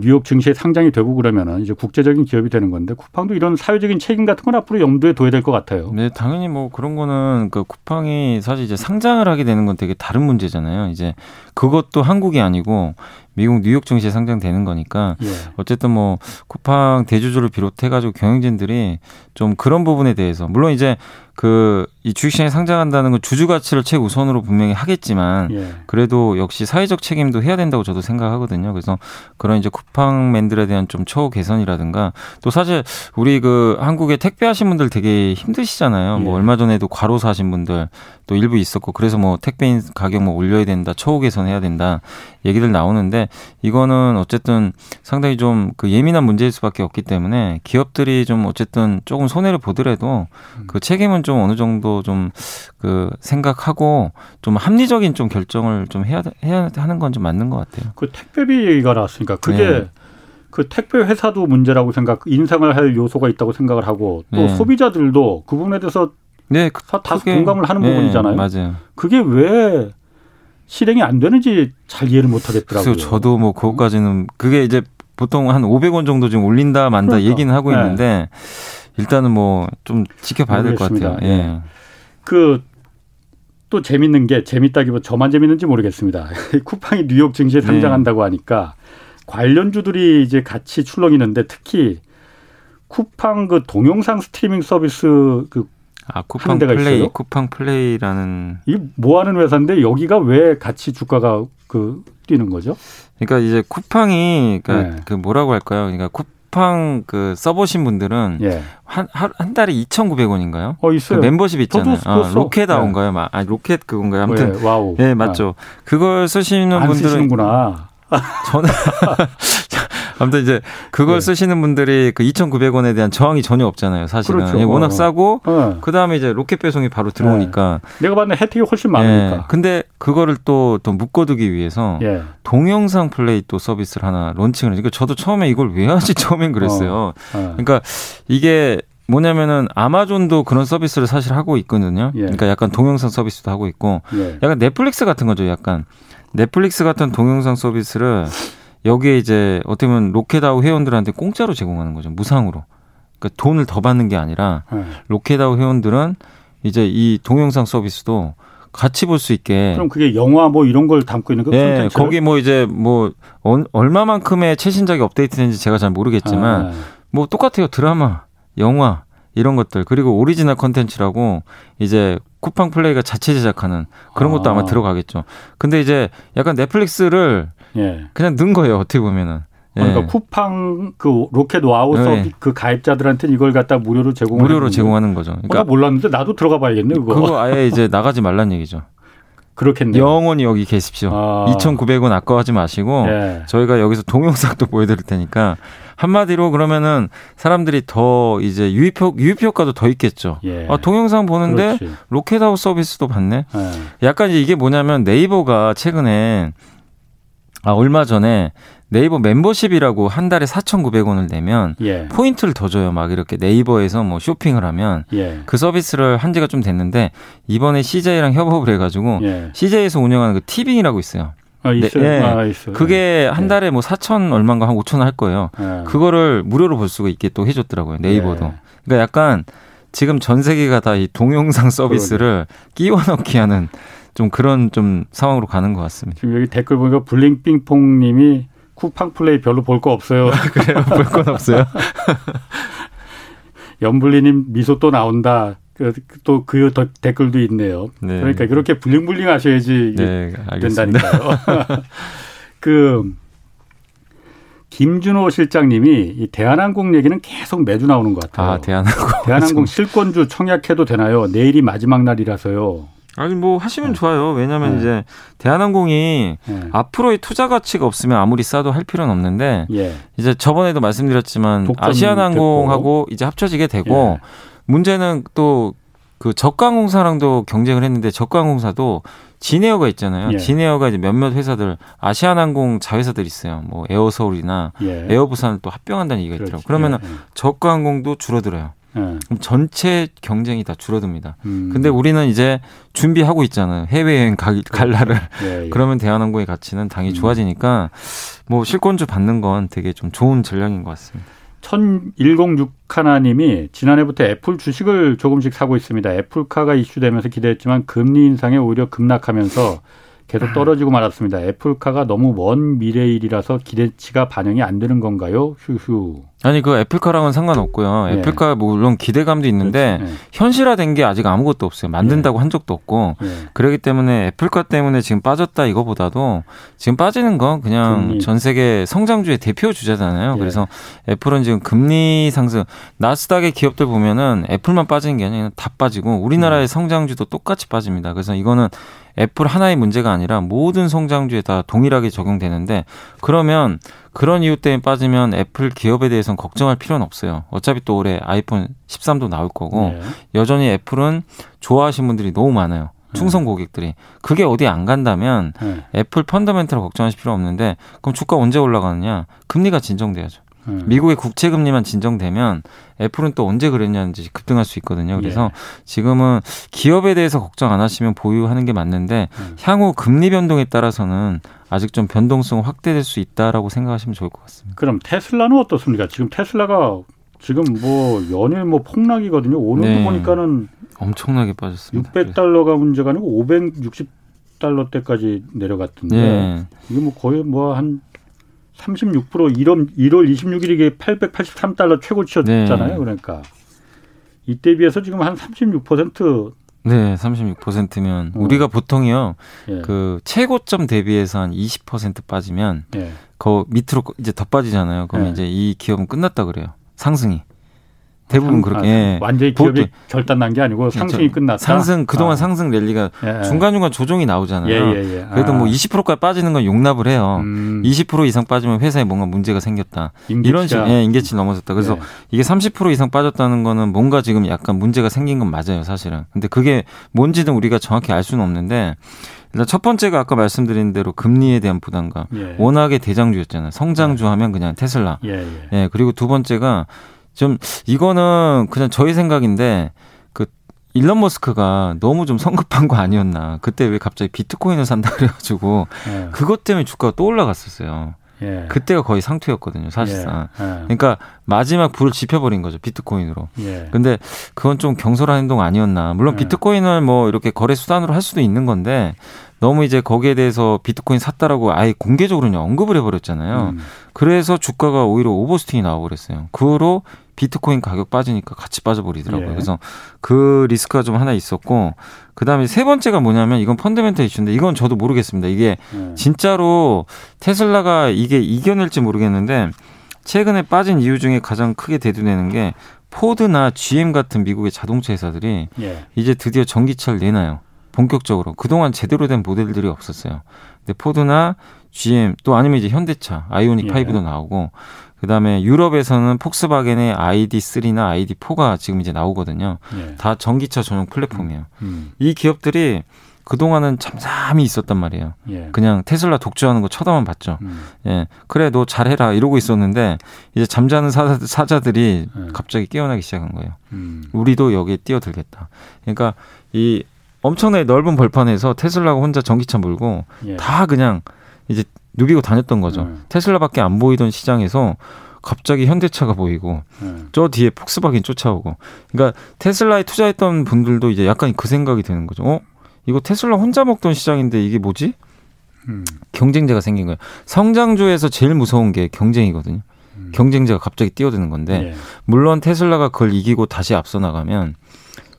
뉴욕 증시에 상장이 되고 그러면은 이제 국제적인 기업이 되는 건데 쿠팡도 이런 사회적인 책임 같은 건 앞으로 염두에 둬야 될 것 같아요. 네, 당연히 뭐 그런 거는 그 쿠팡이 사실 이제 상장을 하게 되는 건 되게 다른 문제잖아요. 이제 그것도 한국이 아니고 미국 뉴욕 증시에 상장되는 거니까 예. 어쨌든 뭐 쿠팡 대주주를 비롯해 가지고 경영진들이 좀 그런 부분에 대해서 물론 이제 그 이 주식시장에 상장한다는 건 주주 가치를 최우선으로 분명히 하겠지만 예. 그래도 역시 사회적 책임도 해야 된다고 저도 생각하거든요. 그래서 그런 이제 쿠팡맨들에 대한 좀 처우 개선이라든가 또 사실 우리 그 한국에 택배 하신 분들 되게 힘드시잖아요. 뭐 예. 뭐 얼마 전에도 과로사 하신 분들 또 일부 있었고 그래서 뭐 택배인 가격 뭐 올려야 된다, 처우 개선해야 된다 얘기들 나오는데 이거는 어쨌든 상당히 좀 그 예민한 문제일 수밖에 없기 때문에 기업들이 좀 어쨌든 조금 손해를 보더라도 그 책임은 좀 어느 정도 좀 그 생각하고 좀 합리적인 좀 결정을 좀 해야 해야 하는 건 좀 맞는 것 같아요. 그 택배비 얘기가 나왔으니까 그게 네. 그 택배 회사도 문제라고 생각, 인상을 할 요소가 있다고 생각을 하고 또 네. 소비자들도 그 부분에 대해서 네, 다 크게, 공감을 하는 네, 부분이잖아요. 맞아요. 그게 왜 실행이 안 되는지 잘 이해를 못 하겠더라고요. 그래서 저도 뭐 그것까지는 그게 이제 보통 한 500원 정도 좀 올린다 만다 그러니까. 얘기는 하고 네. 있는데 일단은 뭐 좀 지켜봐야 될 것 같아요. 예. 네. 그또 재밌는 게 재밌다기보다 저만 재밌는지 모르겠습니다. 쿠팡이 뉴욕 증시에 네. 상장한다고 하니까 관련주들이 이제 같이 출렁이는데 특히 쿠팡 그 동영상 스트리밍 서비스 그 아, 쿠팡 플레이, 있어요? 쿠팡 플레이라는 이 뭐 하는 회사인데 여기가 왜 같이 주가가 그 뛰는 거죠? 그러니까 이제 쿠팡이 그러니까 네. 그 뭐라고 할까요? 그러니까 쿠 쿠팡 그 써보신 분들은 예. 한, 한 달에 2,900원인가요? 어, 있어요. 그 멤버십 있잖아요. 아, 로켓와우인가요? 네. 아, 로켓 그건가요? 아무튼. 네, 와우. 네, 맞죠. 아. 그걸 쓰시는 분들은. 쓰시는구나. 저는 아무튼 이제 그걸 네. 쓰시는 분들이 그 2,900원에 대한 저항이 전혀 없잖아요. 사실은 그렇죠. 예, 워낙 어. 싸고 네. 그 다음에 이제 로켓 배송이 바로 들어오니까 네. 내가 받는 혜택이 훨씬 많으니까. 예. 근데 그거를 또더 묶어두기 위해서 예. 동영상 플레이 또 서비스를 하나 론칭을. 그러니까 저도 처음에 이걸 왜 하지 처음엔 그랬어요. 어. 어. 그러니까 이게 뭐냐면은 아마존도 그런 서비스를 사실 하고 있거든요. 예. 그러니까 약간 동영상 서비스도 하고 있고 예. 약간 넷플릭스 같은 거죠. 약간 넷플릭스 같은 동영상 서비스를 여기에 이제 어떻게 보면 로켓와우 회원들한테 공짜로 제공하는 거죠. 무상으로. 그러니까 돈을 더 받는 게 아니라 예. 로켓와우 회원들은 이제 이 동영상 서비스도 같이 볼 수 있게. 그럼 그게 영화 뭐 이런 걸 담고 있는 거? 네, 거기 뭐 이제 뭐 얼마만큼의 최신작이 업데이트된지 제가 잘 모르겠지만 아. 뭐 똑같아요. 드라마, 영화 이런 것들 그리고 오리지널 컨텐츠라고 이제 쿠팡 플레이가 자체 제작하는 그런 것도 아. 마 들어가겠죠. 근데 이제 약간 넷플릭스를 예. 그냥 넣은 거예요. 어떻게 보면은. 그러니까 예. 쿠팡 그 로켓 와우 네. 서비 그 가입자들한테는 이걸 갖다 무료로 제공하는 무료로 제공하는 거죠. 그러니까 어, 몰랐는데 나도 들어가 봐야겠네 그거. 그거 아예 이제 나가지 말란 얘기죠. 그렇겠네요. 영원히 여기 계십시오. 아. 2,900원 아까워하지 마시고 예. 저희가 여기서 동영상도 보여드릴 테니까 한마디로 그러면은 사람들이 더 이제 유입 효 유입 효과도 더 있겠죠. 예. 아, 동영상 보는데. 로켓와우 서비스도 받네. 예. 약간 이게 뭐냐면 네이버가 최근에 아 얼마 전에 네이버 멤버십이라고 한 달에 4,900원을 내면 예. 포인트를 더 줘요. 막 이렇게 네이버에서 뭐 쇼핑을 하면 예. 그 서비스를 한 지가 좀 됐는데 이번에 CJ랑 협업을 해가지고 예. CJ에서 운영하는 그 티빙이라고 있어요. 아, 있어요. 네, 아, 있어요. 그게 네. 한 달에 뭐 4천 얼마인가 한 5천 원 할 거예요. 네. 그거를 무료로 볼 수가 있게 또 해줬더라고요. 네이버도. 네. 그러니까 약간 지금 전 세계가 다 이 동영상 서비스를 끼워 넣기 하는 좀 그런 좀 상황으로 가는 것 같습니다. 지금 여기 댓글 보니까 블링빙퐁 님이 쿠팡 플레이 별로 볼 거 없어요. 그래요? 볼 건 없어요? 연블리님 미소 또 나온다. 또그 그 댓글도 있네요. 네. 그러니까 그렇게 블링블링 하셔야지 네, 된다니까요. 그 김준호 실장님이 이 대한항공 얘기는 계속 매주 나오는 것 같아요. 아, 대한항공. 대한항공 실권주 청약해도 되나요? 내일이 마지막 날이라서요. 아니 뭐 하시면 네. 좋아요. 왜냐하면 네. 이제 대한항공이 네. 앞으로의 투자 가치가 없으면 아무리 싸도 할 필요는 없는데 예. 이제 저번에도 말씀드렸지만 아시아나항공하고 이제 합쳐지게 되고 예. 문제는 또 그 저가항공사랑도 경쟁을 했는데 저가항공사도 진에어가 있잖아요. 예. 진에어가 이제 몇몇 회사들 아시아나항공 자회사들 있어요. 뭐 에어서울이나 예. 에어부산을 또 합병한다는 얘기가 있더라고 요. 그러면은 예. 예. 저가항공도 줄어들어요. 네. 전체 경쟁이 다 줄어듭니다. 음. 근데 우리는 이제 준비하고 있잖아요. 해외여행 갈, 갈 날을. 예, 예. 그러면 대한항공의 가치는 당연히 음. 좋아지니까 뭐 실권주 받는 건 되게 좀 좋은 전략인 것 같습니다. 1016 하나님이 지난해부터 애플 주식을 조금씩 사고 있습니다. 애플카가 이슈되면서 기대했지만 금리 인상에 오히려 급락하면서 계속 떨어지고 말았습니다. 애플카가 너무 먼 미래일이라서 기대치가 반영이 안 되는 건가요? 휴휴. 아니 그 애플카랑은 상관없고요. 네. 애플카 물론 기대감도 있는데 네. 현실화된 게 아직 아무것도 없어요. 만든다고 네. 한 적도 없고 네. 그렇기 때문에 애플카 때문에 지금 빠졌다 이거보다도 지금 빠지는 건 그냥 금리. 전 세계 성장주의 대표 주자잖아요. 예. 그래서 애플은 지금 금리 상승 나스닥의 기업들 보면은 애플만 빠지는 게 아니라 다 빠지고 우리나라의 음. 성장주도 똑같이 빠집니다. 그래서 이거는 애플 하나의 문제가 아니라 모든 성장주에 다 동일하게 적용되는데 그러면 그런 이유 때문에 빠지면 애플 기업에 대해서는 걱정할 필요는 없어요. 어차피 또 올해 아이폰 13도 나올 거고 네. 여전히 애플은 좋아하시는 분들이 너무 많아요. 충성 네. 고객들이 그게 어디 안 간다면 네. 애플 펀더멘털 걱정하실 필요 없는데 그럼 주가 언제 올라가느냐 금리가 진정돼야죠. 음. 미국의 국채 금리만 진정되면 애플은 또 언제 그랬냐는지 급등할 수 있거든요. 그래서 예. 지금은 기업에 대해서 걱정 안 하시면 보유하는 게 맞는데 음. 향후 금리 변동에 따라서는 아직 좀 변동성 확대될 수 있다라고 생각하시면 좋을 것 같습니다. 그럼 테슬라는 어떻습니까? 지금 테슬라가 지금 뭐 연일 뭐 폭락이거든요. 오늘도 네. 보니까는 엄청나게 빠졌습니다. 600달러가 문제가 아니고 560 달러 때까지 내려갔던데 네. 이게 뭐 거의 뭐 한 36% 1월, 1월 26일 이 게 883달러 최고치였잖아요. 네. 그러니까 이때 비해서 지금 한 36%. 네, 36%면 어. 우리가 보통이요. 예. 그 최고점 대비해서 한 20% 빠지면 예. 그 밑으로 이제 더 빠지잖아요. 그러면 예. 이제 이 기업은 끝났다 그래요. 상승이. 대부분 상, 그렇게 아, 예. 완전히 기업이 보, 결단난 게 아니고 상승이 끝났다. 상승 그동안 아. 상승 랠리가 예. 중간 중간 조정이 나오잖아요. 예, 예, 예. 그래도 뭐 아. 뭐 20%까지 빠지는 건 용납을 해요. 음. 20% 이상 빠지면 회사에 뭔가 문제가 생겼다. 임계치가. 이런 식으로 예, 임계치 넘어섰다. 그래서 예. 이게 30% 이상 빠졌다는 거는 뭔가 지금 약간 문제가 생긴 건 맞아요, 사실은. 근데 그게 뭔지는 우리가 정확히 알 수는 없는데 일단 첫 번째가 아까 말씀드린 대로 금리에 대한 부담감. 예. 워낙에 대장주였잖아요. 성장주 예. 하면 그냥 테슬라. 예, 예. 예, 그리고 두 번째가 좀 이거는 그냥 저희 생각인데 그 일론 머스크가 너무 좀 성급한 거 아니었나. 그때 왜 갑자기 비트코인을 산다 그래가지고 예. 그것 때문에 주가가 또 올라갔었어요. 예. 그때가 거의 상투였거든요, 사실상. 예. 예. 그러니까 마지막 불을 지펴버린 거죠, 비트코인으로. 예. 근데 그건 좀 경솔한 행동 아니었나. 물론 예. 비트코인을 뭐 이렇게 거래 수단으로 할 수도 있는 건데 너무 이제 거기에 대해서 비트코인 샀다라고 아예 공개적으로 언급을 해버렸잖아요. 음. 그래서 주가가 오히려 오버스팅이 나오고 그랬어요. 그 후로 비트코인 가격 빠지니까 같이 빠져버리더라고요. 예. 그래서 그 리스크가 좀 하나 있었고, 그 다음에 세 번째가 뭐냐면 이건 펀드멘탈 이슈인데 이건 저도 모르겠습니다. 이게 예. 진짜로 테슬라가 이게 이겨낼지 모르겠는데 최근에 빠진 이유 중에 가장 크게 대두되는 게 포드나 GM 같은 미국의 자동차 회사들이 예. 이제 드디어 전기차를 내놔요. 본격적으로 그동안 제대로 된 모델들이 없었어요. 근데 포드나 GM 또 아니면 이제 현대차 아이오닉 예. 5도 나오고 그다음에 유럽에서는 폭스바겐의 ID3나 ID4가 지금 이제 나오거든요. 예. 다 전기차 전용 플랫폼이에요. 음. 음. 이 기업들이 그동안은 잠잠히 있었단 말이에요. 예. 그냥 테슬라 독주하는 거 쳐다만 봤죠. 음. 예. 그래, 너 잘해라. 이러고 있었는데, 이제 잠자는 사자, 들이 예. 갑자기 깨어나기 시작한 거예요. 음. 우리도 여기에 뛰어들겠다. 그러니까 이 엄청나게 넓은 벌판에서 테슬라가 혼자 전기차 몰고 예. 다 그냥 이제 누비고 다녔던 거죠. 음. 테슬라밖에 안 보이던 시장에서 갑자기 현대차가 보이고 음. 저 뒤에 폭스바겐 쫓아오고 그러니까 테슬라에 투자했던 분들도 이제 약간 그 생각이 드는 거죠. 어? 이거 테슬라 혼자 먹던 시장인데 이게 뭐지? 음. 경쟁자가 생긴 거예요. 성장주에서 제일 무서운 게 경쟁이거든요. 음. 경쟁자가 갑자기 뛰어드는 건데 예. 물론 테슬라가 그걸 이기고 다시 앞서 나가면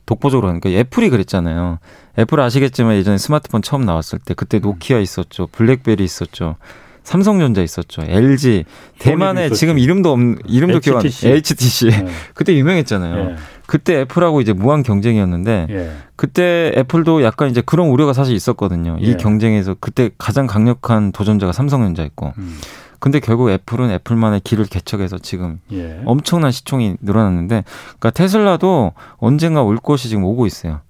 독보적으로 하니까 애플이 그랬잖아요. 애플 아시겠지만 예전에 스마트폰 처음 나왔을 때 그때 음. 노키아 있었죠. 블랙베리 있었죠. 삼성전자 있었죠. LG 대만에 지금 이름도 없는 이름도 기억 안 HTC. 네. 그때 유명했잖아요. 네. 그때 애플하고 이제 무한 경쟁이었는데 네. 그때 애플도 약간 이제 그런 우려가 사실 있었거든요. 이 예. 경쟁에서 그때 가장 강력한 도전자가 삼성전자였고. 음. 근데 결국 애플은 애플만의 길을 개척해서 지금 예. 엄청난 시총이 늘어났는데 그러니까 테슬라도 언젠가 올 것이 지금 오고 있어요.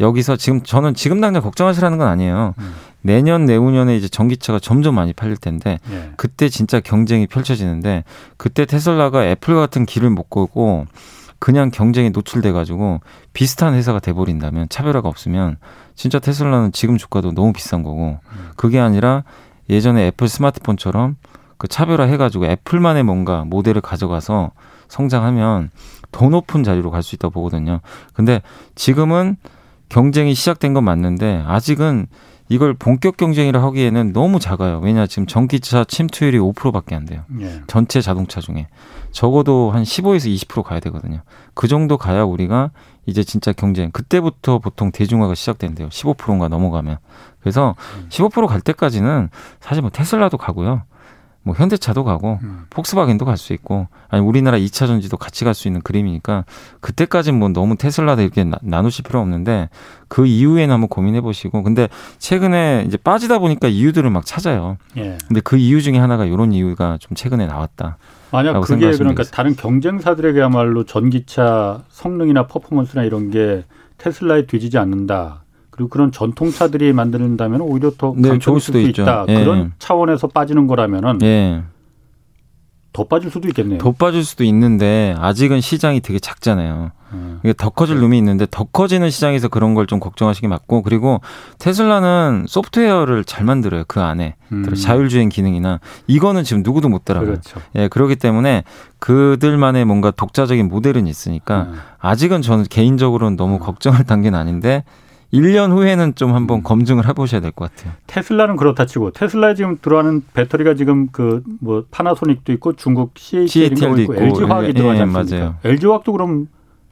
여기서 지금 저는 지금 당장 걱정하시라는 건 아니에요. 음. 내년 내후년에 이제 전기차가 점점 많이 팔릴 텐데 예. 그때 진짜 경쟁이 펼쳐지는데 그때 테슬라가 애플 같은 길을 못 걸고 그냥 경쟁에 노출돼 가지고 비슷한 회사가 돼 버린다면 차별화가 없으면 진짜 테슬라는 지금 주가도 너무 비싼 거고 음. 그게 아니라 예전에 애플 스마트폰처럼 그 차별화 해가지고 애플만의 뭔가 모델을 가져가서 성장하면 더 높은 자리로 갈 수 있다고 보거든요. 근데 지금은 경쟁이 시작된 건 맞는데 아직은 이걸 본격 경쟁이라 하기에는 너무 작아요. 왜냐 지금 전기차 침투율이 5%밖에 안 돼요. 예. 전체 자동차 중에 적어도 한 15에서 20% 가야 되거든요. 그 정도 가야 우리가 이제 진짜 경쟁 그때부터 보통 대중화가 시작된대요. 15%가 넘어가면. 그래서 15%갈 음. 때까지는 사실 뭐 테슬라도 가고요. 뭐 현대차도 가고 음. 폭스바겐도 갈 수 있고 아니 우리나라 2차 전지도 같이 갈 수 있는 그림이니까 그때까지는 뭐 너무 테슬라도 이렇게 나, 나누실 필요 없는데 그 이후에는 한번 고민해 보시고 근데 최근에 이제 빠지다 보니까 이유들을 막 찾아요. 예. 근데 그 이유 중에 하나가 이런 이유가 좀 최근에 나왔다. 만약 그게 그러니까 다른 경쟁사들에게야말로 전기차 성능이나 퍼포먼스나 이런 게 테슬라에 뒤지지 않는다. 그리고 그런 전통차들이 만드는다면 오히려 더 네, 강점이 수도 있다. 예. 그런 차원에서 빠지는 거라면은 예. 더 빠질 수도 있겠네요. 더 빠질 수도 있는데 아직은 시장이 되게 작잖아요. 음. 더 커질 네. 룸이 있는데 더 커지는 시장에서 그런 걸 좀 걱정하시기 맞고 그리고 테슬라는 소프트웨어를 잘 만들어요 그 안에 음. 자율주행 기능이나 이거는 지금 누구도 못 따라가요. 그렇죠. 예 그렇기 때문에 그들만의 뭔가 독자적인 모델은 있으니까 음. 아직은 저는 개인적으로는 너무 음. 걱정할 단계는 아닌데 1년 후에는 좀 한번 음. 검증을 해보셔야 될 것 같아요. 테슬라는 그렇다 치고 테슬라에 지금 들어가는 배터리가 지금 그 뭐 파나소닉도 있고 중국 CATL도 있고, 있고 LG 화학이 예, 들어가지 않습니까? 맞아요. LG 화학도 그럼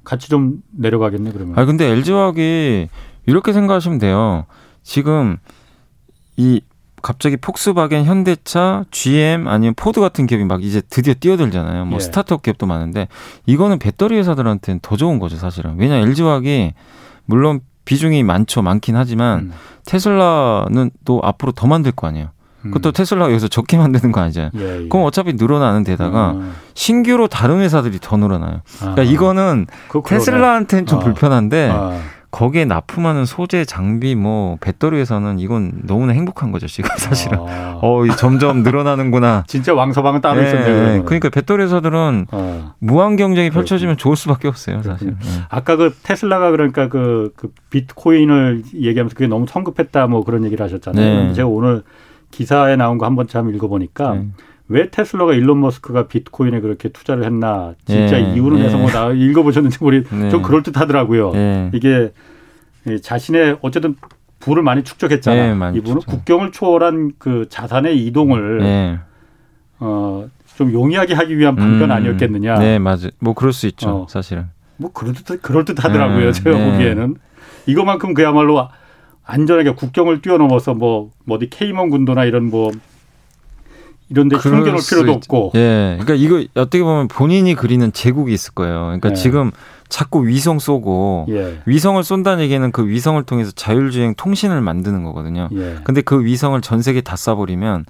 같이 좀 내려가겠네 그러면. 아 근데 LG 화학이 이렇게 생각하시면 돼요. 지금 이 갑자기 폭스바겐, 현대차, GM 아니면 포드 같은 기업이 막 이제 드디어 뛰어들잖아요. 뭐 예. 스타트업 기업도 많은데 이거는 배터리 회사들한테는 더 좋은 거죠, 사실은. 왜냐 LG화학이 물론 비중이 많죠, 많긴 하지만 음. 테슬라는 또 앞으로 더 만들 거 아니에요. 그것도 음. 테슬라가 여기서 적게 만드는 거 아니잖아요. 예, 예. 그럼 어차피 늘어나는 데다가 음. 신규로 다른 회사들이 더 늘어나요. 그러니까 아. 이거는 테슬라한테는 좀 아. 불편한데 아. 거기에 납품하는 소재, 장비, 뭐 배터리에서는 이건 너무나 행복한 거죠 지금 사실은. 아. 어, 점점 늘어나는구나. 진짜 왕서방은 따로 네, 있었네요. 그러니까 배터리 회사들은 어. 무한 경쟁이 펼쳐지면 좋을 수밖에 없어요 사실. 네. 아까 그 테슬라가 그러니까 그, 그 비트코인을 얘기하면서 그게 너무 성급했다 뭐 그런 얘기를 하셨잖아요. 네. 제가 오늘 기사에 나온 거 한번 참 읽어보니까. 네. 왜 테슬라가 일론 머스크가 비트코인에 그렇게 투자를 했나 진짜 예, 이유는 해서 뭐나 읽어보셨는지 모르 네. 좀 그럴 듯하더라고요. 예. 이게 자신의 어쨌든 부를 많이 축적했잖아. 네, 많이 이분은 축적. 국경을 초월한 그 자산의 이동을 네. 어좀 용이하게 하기 위한 방편 음, 아니었겠느냐. 네, 맞아요. 뭐 그럴 수 있죠, 어, 사실은. 뭐 그럴 듯 그럴 듯하더라고요. 음, 제가 네. 보기에는 이거만큼 그야말로 안전하게 국경을 뛰어넘어서 뭐, 뭐 어디 케이먼 군도나 이런 뭐 이런 데 숨겨놓을 필요도 없고. 예. 그러니까 이거 어떻게 보면 본인이 그리는 제국이 있을 거예요. 그러니까 예. 지금 자꾸 위성 쏘고 예. 위성을 쏜다는 얘기는 그 위성을 통해서 자율주행 통신을 만드는 거거든요. 예. 근데 그 위성을 전 세계 다 쏴버리면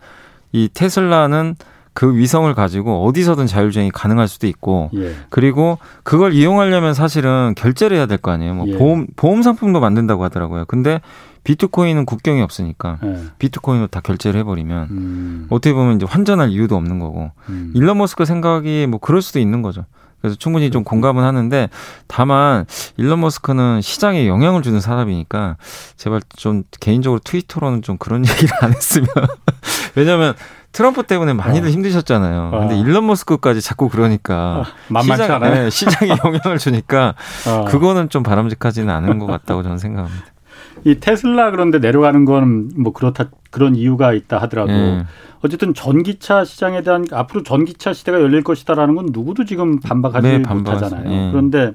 이 테슬라는 그 위성을 가지고 어디서든 자율주행이 가능할 수도 있고 예. 그리고 그걸 이용하려면 사실은 결제를 해야 될 거 아니에요. 뭐 예. 보험 보험 상품도 만든다고 하더라고요. 근데 비트코인은 국경이 없으니까 예. 비트코인으로 다 결제를 해버리면 음. 어떻게 보면 이제 환전할 이유도 없는 거고 음. 일론 머스크 생각이 뭐 그럴 수도 있는 거죠. 그래서 충분히 좀 공감은 하는데 다만 일론 머스크는 시장에 영향을 주는 사람이니까 제발 좀 개인적으로 트위터로는 좀 그런 얘기를 안 했으면 왜냐면 트럼프 때문에 많이들 어. 힘드셨잖아요. 어. 근데 일론 머스크까지 자꾸 그러니까 어. 시장, 네, 시장에 영향을 주니까 어. 그거는 좀 바람직하지는 않은 것 같다고 저는 생각합니다. 이 테슬라 그런데 내려가는 건 뭐 그렇다 그런 이유가 있다 하더라도 네. 어쨌든 전기차 시장에 대한 앞으로 전기차 시대가 열릴 것이다라는 건 누구도 지금 반박하지 네, 못하잖아요. 네. 그런데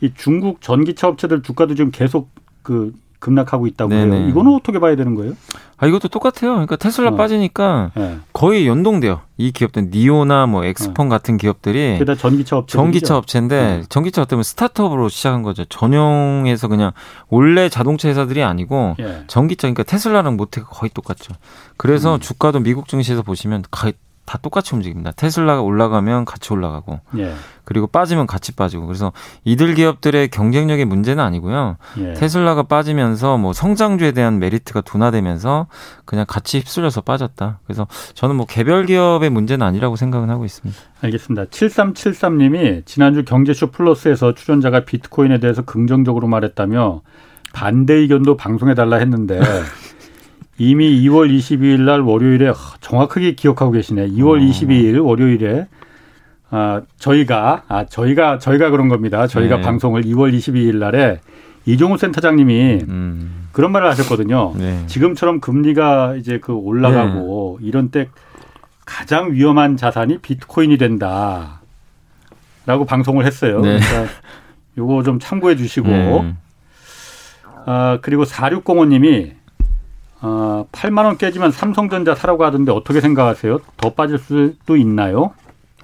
이 중국 전기차 업체들 주가도 지금 계속 그 급락하고 있다고 해요. 이거는 어떻게 봐야 되는 거예요? 아 이것도 똑같아요. 그러니까 테슬라 어. 빠지니까 네. 거의 연동돼요. 이 기업들 니오나 뭐 엑스폰 어. 같은 기업들이 그다 전기차 업체 전기차 업체인데 네. 전기차 어쩌면 스타트업으로 시작한 거죠. 전용해서 그냥 원래 자동차 회사들이 아니고 예. 전기차 그러니까 테슬라랑 모태가 거의 똑같죠. 그래서 음. 주가도 미국 증시에서 보시면 거의 다 똑같이 움직입니다. 테슬라가 올라가면 같이 올라가고, 예. 그리고 빠지면 같이 빠지고. 그래서 이들 기업들의 경쟁력의 문제는 아니고요. 예. 테슬라가 빠지면서 뭐 성장주에 대한 메리트가 둔화되면서 그냥 같이 휩쓸려서 빠졌다. 그래서 저는 뭐 개별 기업의 문제는 아니라고 생각은 하고 있습니다. 알겠습니다. 7373님이 지난주 경제쇼 플러스에서 출연자가 비트코인에 대해서 긍정적으로 말했다며 반대 의견도 방송해 달라 했는데 이미 2월 22일 날 월요일에 정확하게 기억하고 계시네. 2월 어. 22일 월요일에 아, 저희가 아, 저희가 저희가 그런 겁니다. 저희가 네. 방송을 2월 22일 날에 이종우 센터장님이 음. 그런 말을 하셨거든요. 네. 지금처럼 금리가 이제 그 올라가고 네. 이런 때 가장 위험한 자산이 비트코인이 된다. 라고 방송을 했어요. 네. 그러니까 요거 좀 참고해 주시고. 네. 아, 그리고 4605님이 어, 8만 원 깨지면 삼성전자 사라고 하던데 어떻게 생각하세요? 더 빠질 수도 있나요?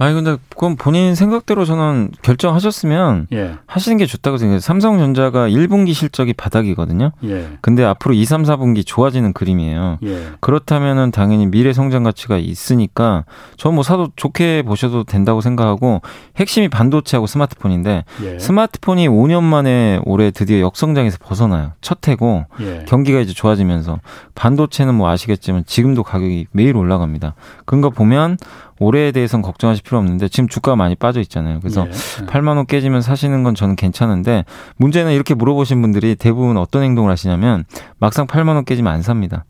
아니 근데 그건 본인 생각대로 저는 결정하셨으면 예. 하시는 게 좋다고 생각해요. 삼성전자가 1분기 실적이 바닥이거든요. 예. 근데 앞으로 2, 3, 4분기 좋아지는 그림이에요. 예. 그렇다면은 당연히 미래 성장 가치가 있으니까 저 뭐 사도 좋게 보셔도 된다고 생각하고 핵심이 반도체하고 스마트폰인데 예. 스마트폰이 5년 만에 올해 드디어 역성장에서 벗어나요. 첫 해고 예. 경기가 이제 좋아지면서 반도체는 뭐 아시겠지만 지금도 가격이 매일 올라갑니다. 그런 거 보면 올해에 대해서는 걱정하실 필요 없는데 지금 주가가 많이 빠져 있잖아요. 그래서 예. 8만 원 깨지면 사시는 건 저는 괜찮은데 문제는 이렇게 물어보신 분들이 대부분 어떤 행동을 하시냐면 막상 8만 원 깨지면 안 삽니다.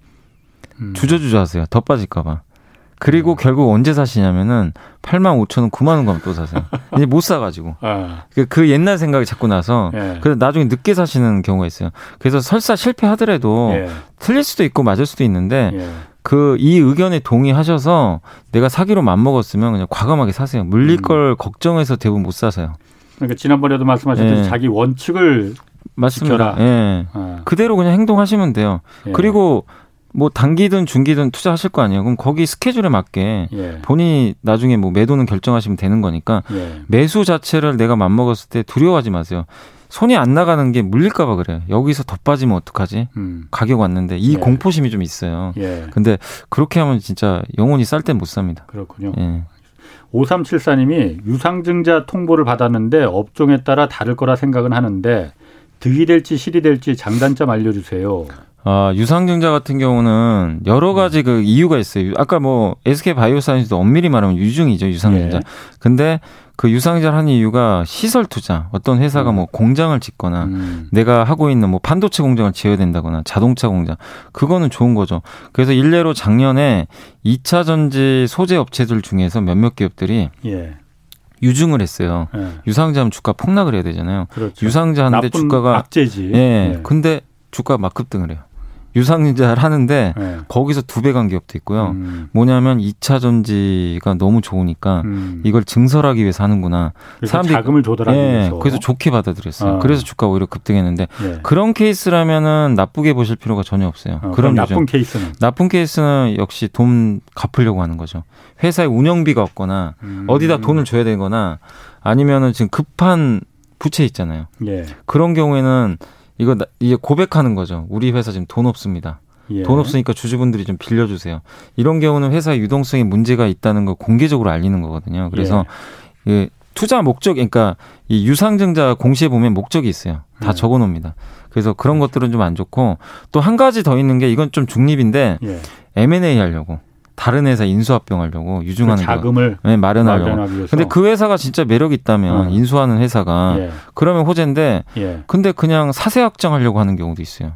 음. 주저주저 하세요. 더 빠질까 봐. 그리고 음. 결국 언제 사시냐면은 8만 5천 원, 9만 원 가면 또 사세요. 이제 못 사가지고. 아. 그, 그, 옛날 생각이 자꾸 나서. 예. 그래서 나중에 늦게 사시는 경우가 있어요. 그래서 설사 실패하더라도 예. 틀릴 수도 있고 맞을 수도 있는데 예. 그 이 의견에 동의하셔서 내가 사기로 맘먹었으면 그냥 과감하게 사세요. 물릴 음. 걸 걱정해서 대부분 못 사세요. 그러니까 지난번에도 말씀하셨듯이 예. 자기 원칙을 맞습니다. 지켜라. 예. 아. 그대로 그냥 행동하시면 돼요. 예. 그리고 뭐 단기든 중기든 투자하실 거 아니에요. 그럼 거기 스케줄에 맞게 예. 본인이 나중에 뭐 매도는 결정하시면 되는 거니까 예. 매수 자체를 내가 맘먹었을 때 두려워하지 마세요. 손이 안 나가는 게 물릴까봐 그래요. 여기서 더 빠지면 어떡하지? 음. 가격 왔는데 이 예. 공포심이 좀 있어요. 예. 근데 그렇게 하면 진짜 영원히 쌀땐 못 삽니다. 그렇군요. 예. 5374님이 유상증자 통보를 받았는데 업종에 따라 다를 거라 생각은 하는데 득이 될지 실이 될지 장단점 알려주세요. 아, 유상증자 같은 경우는 여러 가지 그 이유가 있어요. 아까 뭐 SK 바이오사이언스도 엄밀히 말하면 유증이죠, 유상증자. 예. 근데 그 유상증자를 하는 이유가 시설 투자. 어떤 회사가 음. 뭐 공장을 짓거나 음. 내가 하고 있는 뭐 반도체 공장을 지어야 된다거나 자동차 공장. 그거는 좋은 거죠. 그래서 일례로 작년에 2차 전지 소재 업체들 중에서 몇몇 기업들이 예. 유증을 했어요. 예. 유상자하면 주가 폭락을 해야 되잖아요. 그렇죠. 유상자 하는데 주가가 악재지. 예. 예. 근데 주가 막 급등을 해요. 유상증자를 하는데 네. 거기서 두 배 간 기업도 있고요. 음. 뭐냐면 2차 전지가 너무 좋으니까 음. 이걸 증설하기 위해서 하는구나. 사람들이 자금을 조달하기 예, 위해서. 그래서 좋게 받아들였어요. 어. 그래서 주가 오히려 급등했는데 예. 그런 케이스라면은 나쁘게 보실 필요가 전혀 없어요. 어, 그런 나쁜 케이스는 나쁜 케이스는 역시 돈 갚으려고 하는 거죠. 회사에 운영비가 없거나 음. 어디다 돈을 줘야 되거나 아니면은 지금 급한 부채 있잖아요. 예. 그런 경우에는 이거 이게 고백하는 거죠. 우리 회사 지금 돈 없습니다. 예. 돈 없으니까 주주분들이 좀 빌려주세요. 이런 경우는 회사 유동성에 문제가 있다는 걸 공개적으로 알리는 거거든요. 그래서 예. 예, 투자 목적, 그러니까 이 유상증자 공시에 보면 목적이 있어요. 다 예. 적어 놓습니다. 그래서 그런 그렇죠. 것들은 좀 안 좋고 또 한 가지 더 있는 게 이건 좀 중립인데 예. M&A 하려고. 다른 회사 인수합병하려고 유증하는 그 자금을 거. 네, 마련하려고. 근데 그 회사가 진짜 매력 있다면 음. 인수하는 회사가 예. 그러면 호재인데 예. 근데 그냥 사세 확장하려고 하는 경우도 있어요.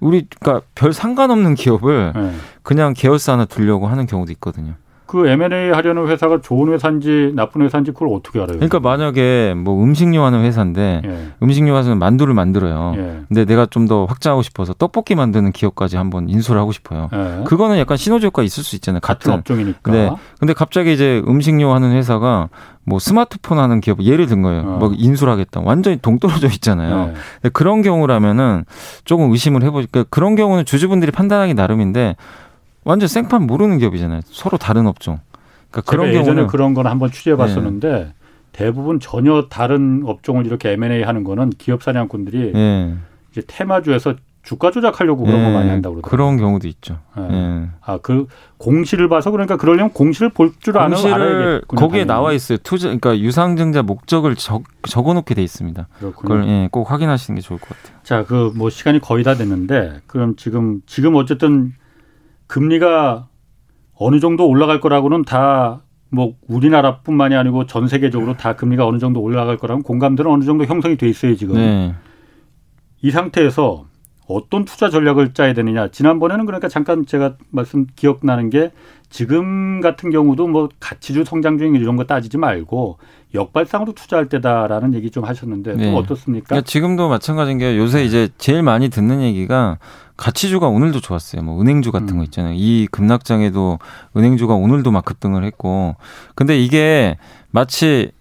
우리 그러니까 별 상관없는 기업을 예. 그냥 계열사 하나 두려고 하는 경우도 있거든요. 그 M&A 하려는 회사가 좋은 회사인지 나쁜 회사인지 그걸 어떻게 알아요? 그러니까 만약에 뭐 음식료 하는 회사인데 예. 음식료 회사는 만두를 만들어요. 예. 근데 내가 좀 더 확장하고 싶어서 떡볶이 만드는 기업까지 한번 인수를 하고 싶어요. 예. 그거는 약간 시너지 효과 있을 수 있잖아요. 같은, 같은 업종이니까. 네. 근데 갑자기 이제 음식료 하는 회사가 뭐 스마트폰 하는 기업 예를 든 거예요. 어. 뭐 인수를 하겠다. 완전히 동떨어져 있잖아요. 네. 그런 경우라면은 조금 의심을 해보니까 그러니까 그런 경우는 주주분들이 판단하기 나름인데 완전 생판 모르는 기업이잖아요. 서로 다른 업종. 그러니까 그런 예전에 경우는 그런 건 한번 취재해 봤었는데 네. 대부분 전혀 다른 업종을 이렇게 M&A 하는 거는 기업 사냥꾼들이 네. 이제 테마주에서 주가 조작하려고 그런 거 많이 한다고 그러더라고요. 그런 경우도 있죠. 네. 아, 그 공시를 봐서 그러니까 그러려면 공시를 볼 줄 아는 알아야겠군요. 거기에 당연히. 나와 있어요. 투자 그러니까 유상증자 목적을 적, 적어 놓게 돼 있습니다. 그렇군요. 그걸 예, 꼭 확인하시는 게 좋을 것 같아요. 자, 그 뭐 시간이 거의 다 됐는데 그럼 지금 지금 어쨌든 금리가 어느 정도 올라갈 거라고는 다 뭐 우리나라뿐만이 아니고 전 세계적으로 다 금리가 어느 정도 올라갈 거라는 공감들은 어느 정도 형성이 돼 있어요 지금. 네. 이 상태에서 어떤 투자 전략을 짜야 되느냐. 지난번에는 그러니까 잠깐 제가 말씀 기억나는 게 지금 같은 경우도 뭐 가치주 성장 중인 이런 거 따지지 말고 역발상으로 투자할 때다라는 얘기 좀 하셨는데 네. 어떻습니까? 그러니까 지금도 마찬가지인 게 요새 이제 제일 많이 듣는 얘기가 가치주가 오늘도 좋았어요. 뭐 은행주 같은 음. 거 있잖아요. 이 급락장에도 은행주가 오늘도 막 급등을 했고. 근데 이게 마치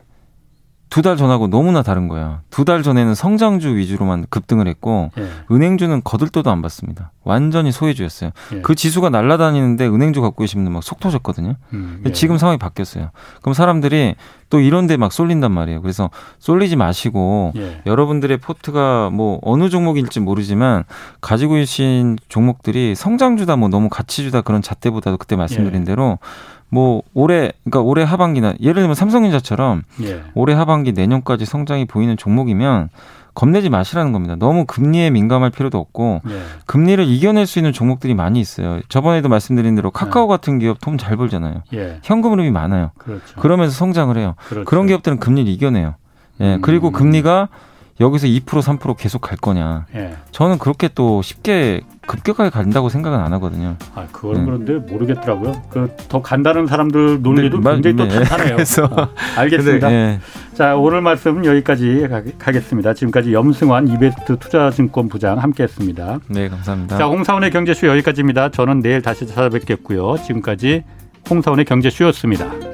두 달 전하고 너무나 다른 거야. 두 달 전에는 성장주 위주로만 급등을 했고 예. 은행주는 거들떠도 안 봤습니다. 완전히 소외주였어요. 예. 그 지수가 날아다니는데 은행주 갖고 계시면 막속 터졌거든요. 음, 예. 지금 상황이 바뀌었어요. 그럼 사람들이 또 이런데 막 쏠린단 말이에요. 그래서 쏠리지 마시고 예. 여러분들의 포트가 뭐 어느 종목일지 모르지만 가지고 계신 종목들이 성장주다 뭐 너무 가치주다 그런 잣대보다도 그때 말씀드린 예. 대로 뭐 올해 그러니까 올해 하반기나 예를 들면 삼성전자처럼 예. 올해 하반기 내년까지 성장이 보이는 종목이면 겁내지 마시라는 겁니다. 너무 금리에 민감할 필요도 없고 예. 금리를 이겨낼 수 있는 종목들이 많이 있어요. 저번에도 말씀드린 대로 카카오 예. 같은 기업 돈 잘 벌잖아요. 예. 현금 흐름이 많아요. 그렇죠. 그러면서 성장을 해요. 그렇죠. 그런 기업들은 금리를 이겨내요. 예. 음. 그리고 금리가 여기서 2% 3% 계속 갈 거냐. 예. 저는 그렇게 또 쉽게 급격하게 간다고 생각은 안 하거든요. 아, 그건 네. 그런데 모르겠더라고요. 그 더 간다는 사람들 논리도 네, 굉장히 네. 또 탄탄해요. 그래서 어, 알겠습니다. 근데, 네. 자, 오늘 말씀은 여기까지 가 겠습니다. 지금까지 염승환 이베스트 투자증권 부장 함께했습니다. 네, 감사합니다. 자, 홍사원의 경제쇼 여기까지입니다. 저는 내일 다시 찾아뵙겠고요. 지금까지 홍사원의 경제쇼였습니다.